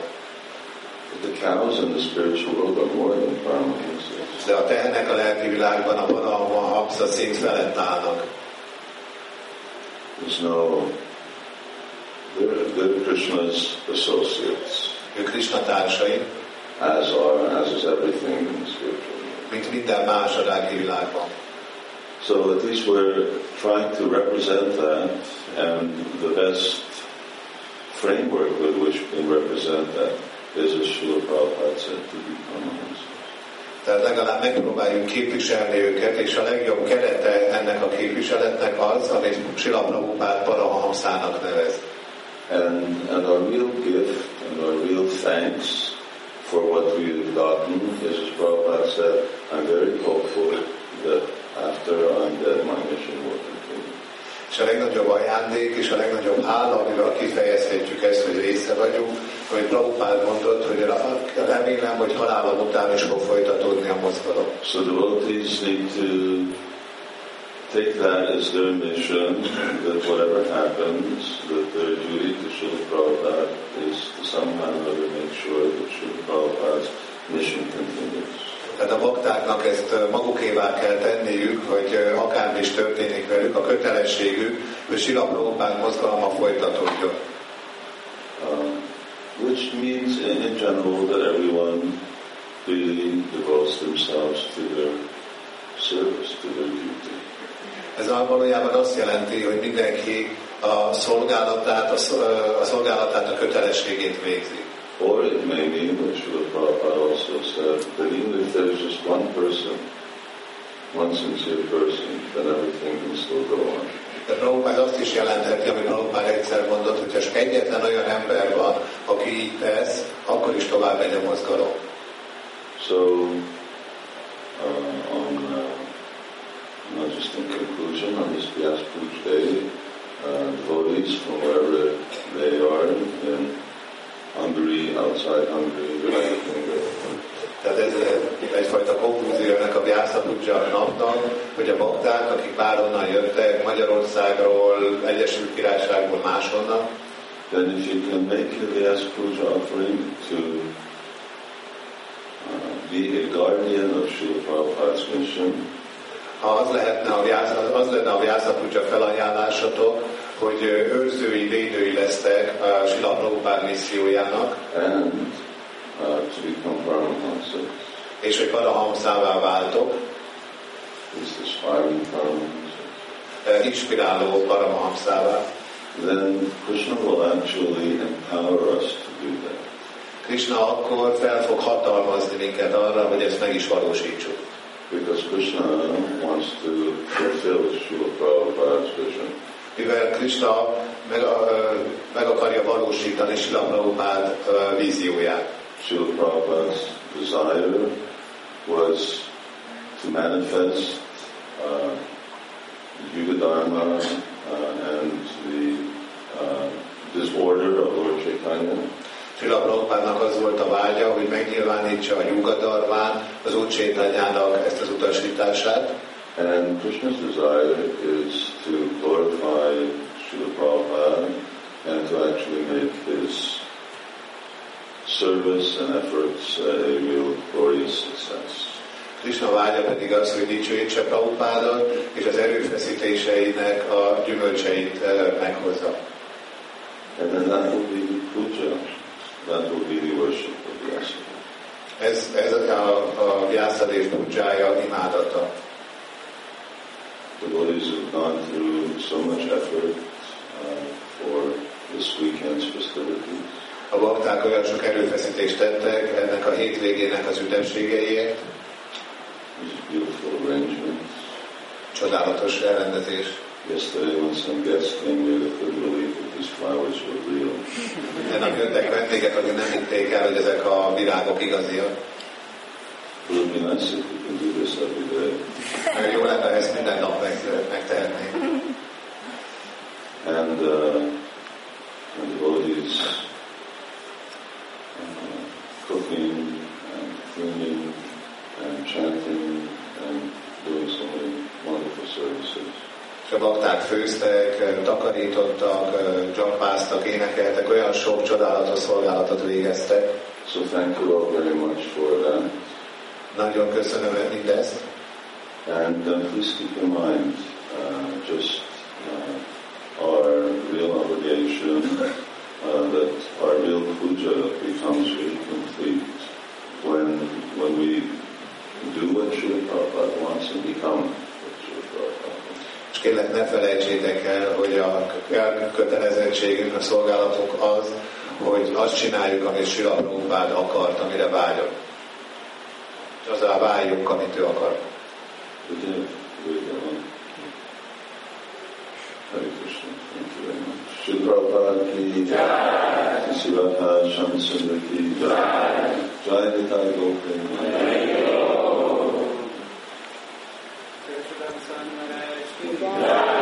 But the cows in the spiritual world are more than Paramahamsas. De a tehenek a lelki világban a Paramahamsa szint felett állnak. There's no, they're, they're Krishna's associates, Ő Krishna társai, as are, as is everything in spiritual mint minden más a lelki világban. So at least we're trying to represent that, and the best framework with which we can represent that is, as Srila Prabhupada said, to be Paramahamsa. Tehát legalább megpróbáljuk képviselni őket, és a legjobb kerete ennek a képviseletnek az, amit Sila Prabhupád Paramahamszának nevez. And, and our real gift and our real thanks for what we've gotten is, Prabhupada said, I'm very hopeful that after I'm dead, my mission will continue. És a legnagyobb ajándék és a legnagyobb hála, amivel kifejezhetjük ezt, hogy része vagyunk, hogy Prabhupád mondott, hogy remélem, hogy halálom után is fog folytatódni a mozgalom. So devotees need to take that as their mission, that whatever happens, that their duty to Srila Prabhupada is to somehow or other make sure that Srila Prabhupada's mission continues. Tehát a baktáknak ezt magukévá kell tenniük, hogy akármi is történik velük, a kötelességük, hogy Sila Prabhupád mozgalma folytatódjon. Um, which means in, in general that everyone really devotes themselves to their service, to their duty. Ez valójában azt jelenti, hogy mindenki a szolgálatát, a, szol- a szolgálatát, a kötelességét végzi. Or it may mean, which Srila Prabhupada also said, that even if there's just one person, one sincere person, then everything can still go on. De Prabhupád azt is jelentheti, amit Prabhupád egyszer mondott, hogy csak egyetlen olyan ember van, aki így tesz, akkor is tovább megy a mozgalom. So, uh, on, uh, just in conclusion, on this Vyas Puj Day, uh, devotees from wherever they are in Hungary, outside Hungary, United Kingdom, Tehát ez egyfajta konklúzió ennek a Vyasa Puja napnak, hogy a bakták, akik bárhonnan jöttek, Magyarországról, Egyesült Királyságból, máshonnan, then if you can make a Vyas Puja offering to uh, be a guardian of Srila Prabhupada's mission, ha az, lehetne a Vyasa, az lenne a Puja felajánlásatok, hogy őrzői, védői lesztek a Sila Prabhupád missziójának, and uh, to become Paramahamsas, és hogy Parahamszává váltok, is aspiring Paramahamsas, ö, inspiráló Paramahamszává, then Krishna will actually empower us to do that. Krishna akkor fel fog hatalmazni minket arra, hogy ezt meg is valósítsuk. Because Krishna wants to fulfill Srila Prabhupada's vision. Mivel Krishna meg, ö, meg akarja valósítani Sila Prabhupád ö, vízióját. Srila Prabhupada's desire was to manifest uh, Yuga Dharma uh, and the uh, disorder of Lord Chaitanya. Sila Prabhupádnak az volt a vágya, hogy megnyilvánítsa a Yugadarván az Úr Csétanyának ezt az utasítását, And Krishna's desire is to glorify Srila Prabhupada and to actually make his service and efforts a real glorious success. Krishna vágya pedig az, hogy dicsőítse Prabhupádot, és az erőfeszítéseinek a gyümölcseit ö, meghozza. And then that will be puja, that will be the worship of the Asana. Ez, ez a, a Vyászadév pudzsája, imádata. Devotees have gone through so much effort uh, for this weekend's festivities. A bakták olyan sok erőfeszítést tettek ennek a hétvégének az ünnepségeiért, These beautiful arrangements. csodálatos elrendezés. Yesterday when some guests came here, they couldn't believe that these flowers were real. Ennek jöttek vendégek, akik nem hitték el, hogy ezek a virágok igaziak. It would be nice if we can do this every day. Nagyon Jó lenne, ha ezt minden nap meg, megtehetnénk. And, uh, and devotees uh, cooking and cleaning and chanting És a bakták főztek, takarítottak, dzsampáztak, énekeltek, olyan sok csodálatos szolgálatot végeztek. So thank you all very much for that. Nagyon köszönöm mindezt. And uh, please keep in mind uh, just uh, our real obligation uh, that our real puja becomes really complete when when we do what Srila Prabhupada wants and become what Srila Prabhupada kérlek, ne felejtsétek el, hogy a kötelezettségünk, a szolgálatunk az, hogy azt csináljuk, amit Sila Prabhupád akart, amire vágyok. És azzal váljunk, amit ő akar. We did one. Hare Krishna. Thank you very much. Srila Prabhupada ki jai. Ki jai. Jai Gopal. Köszönöm, Szent Goodbye.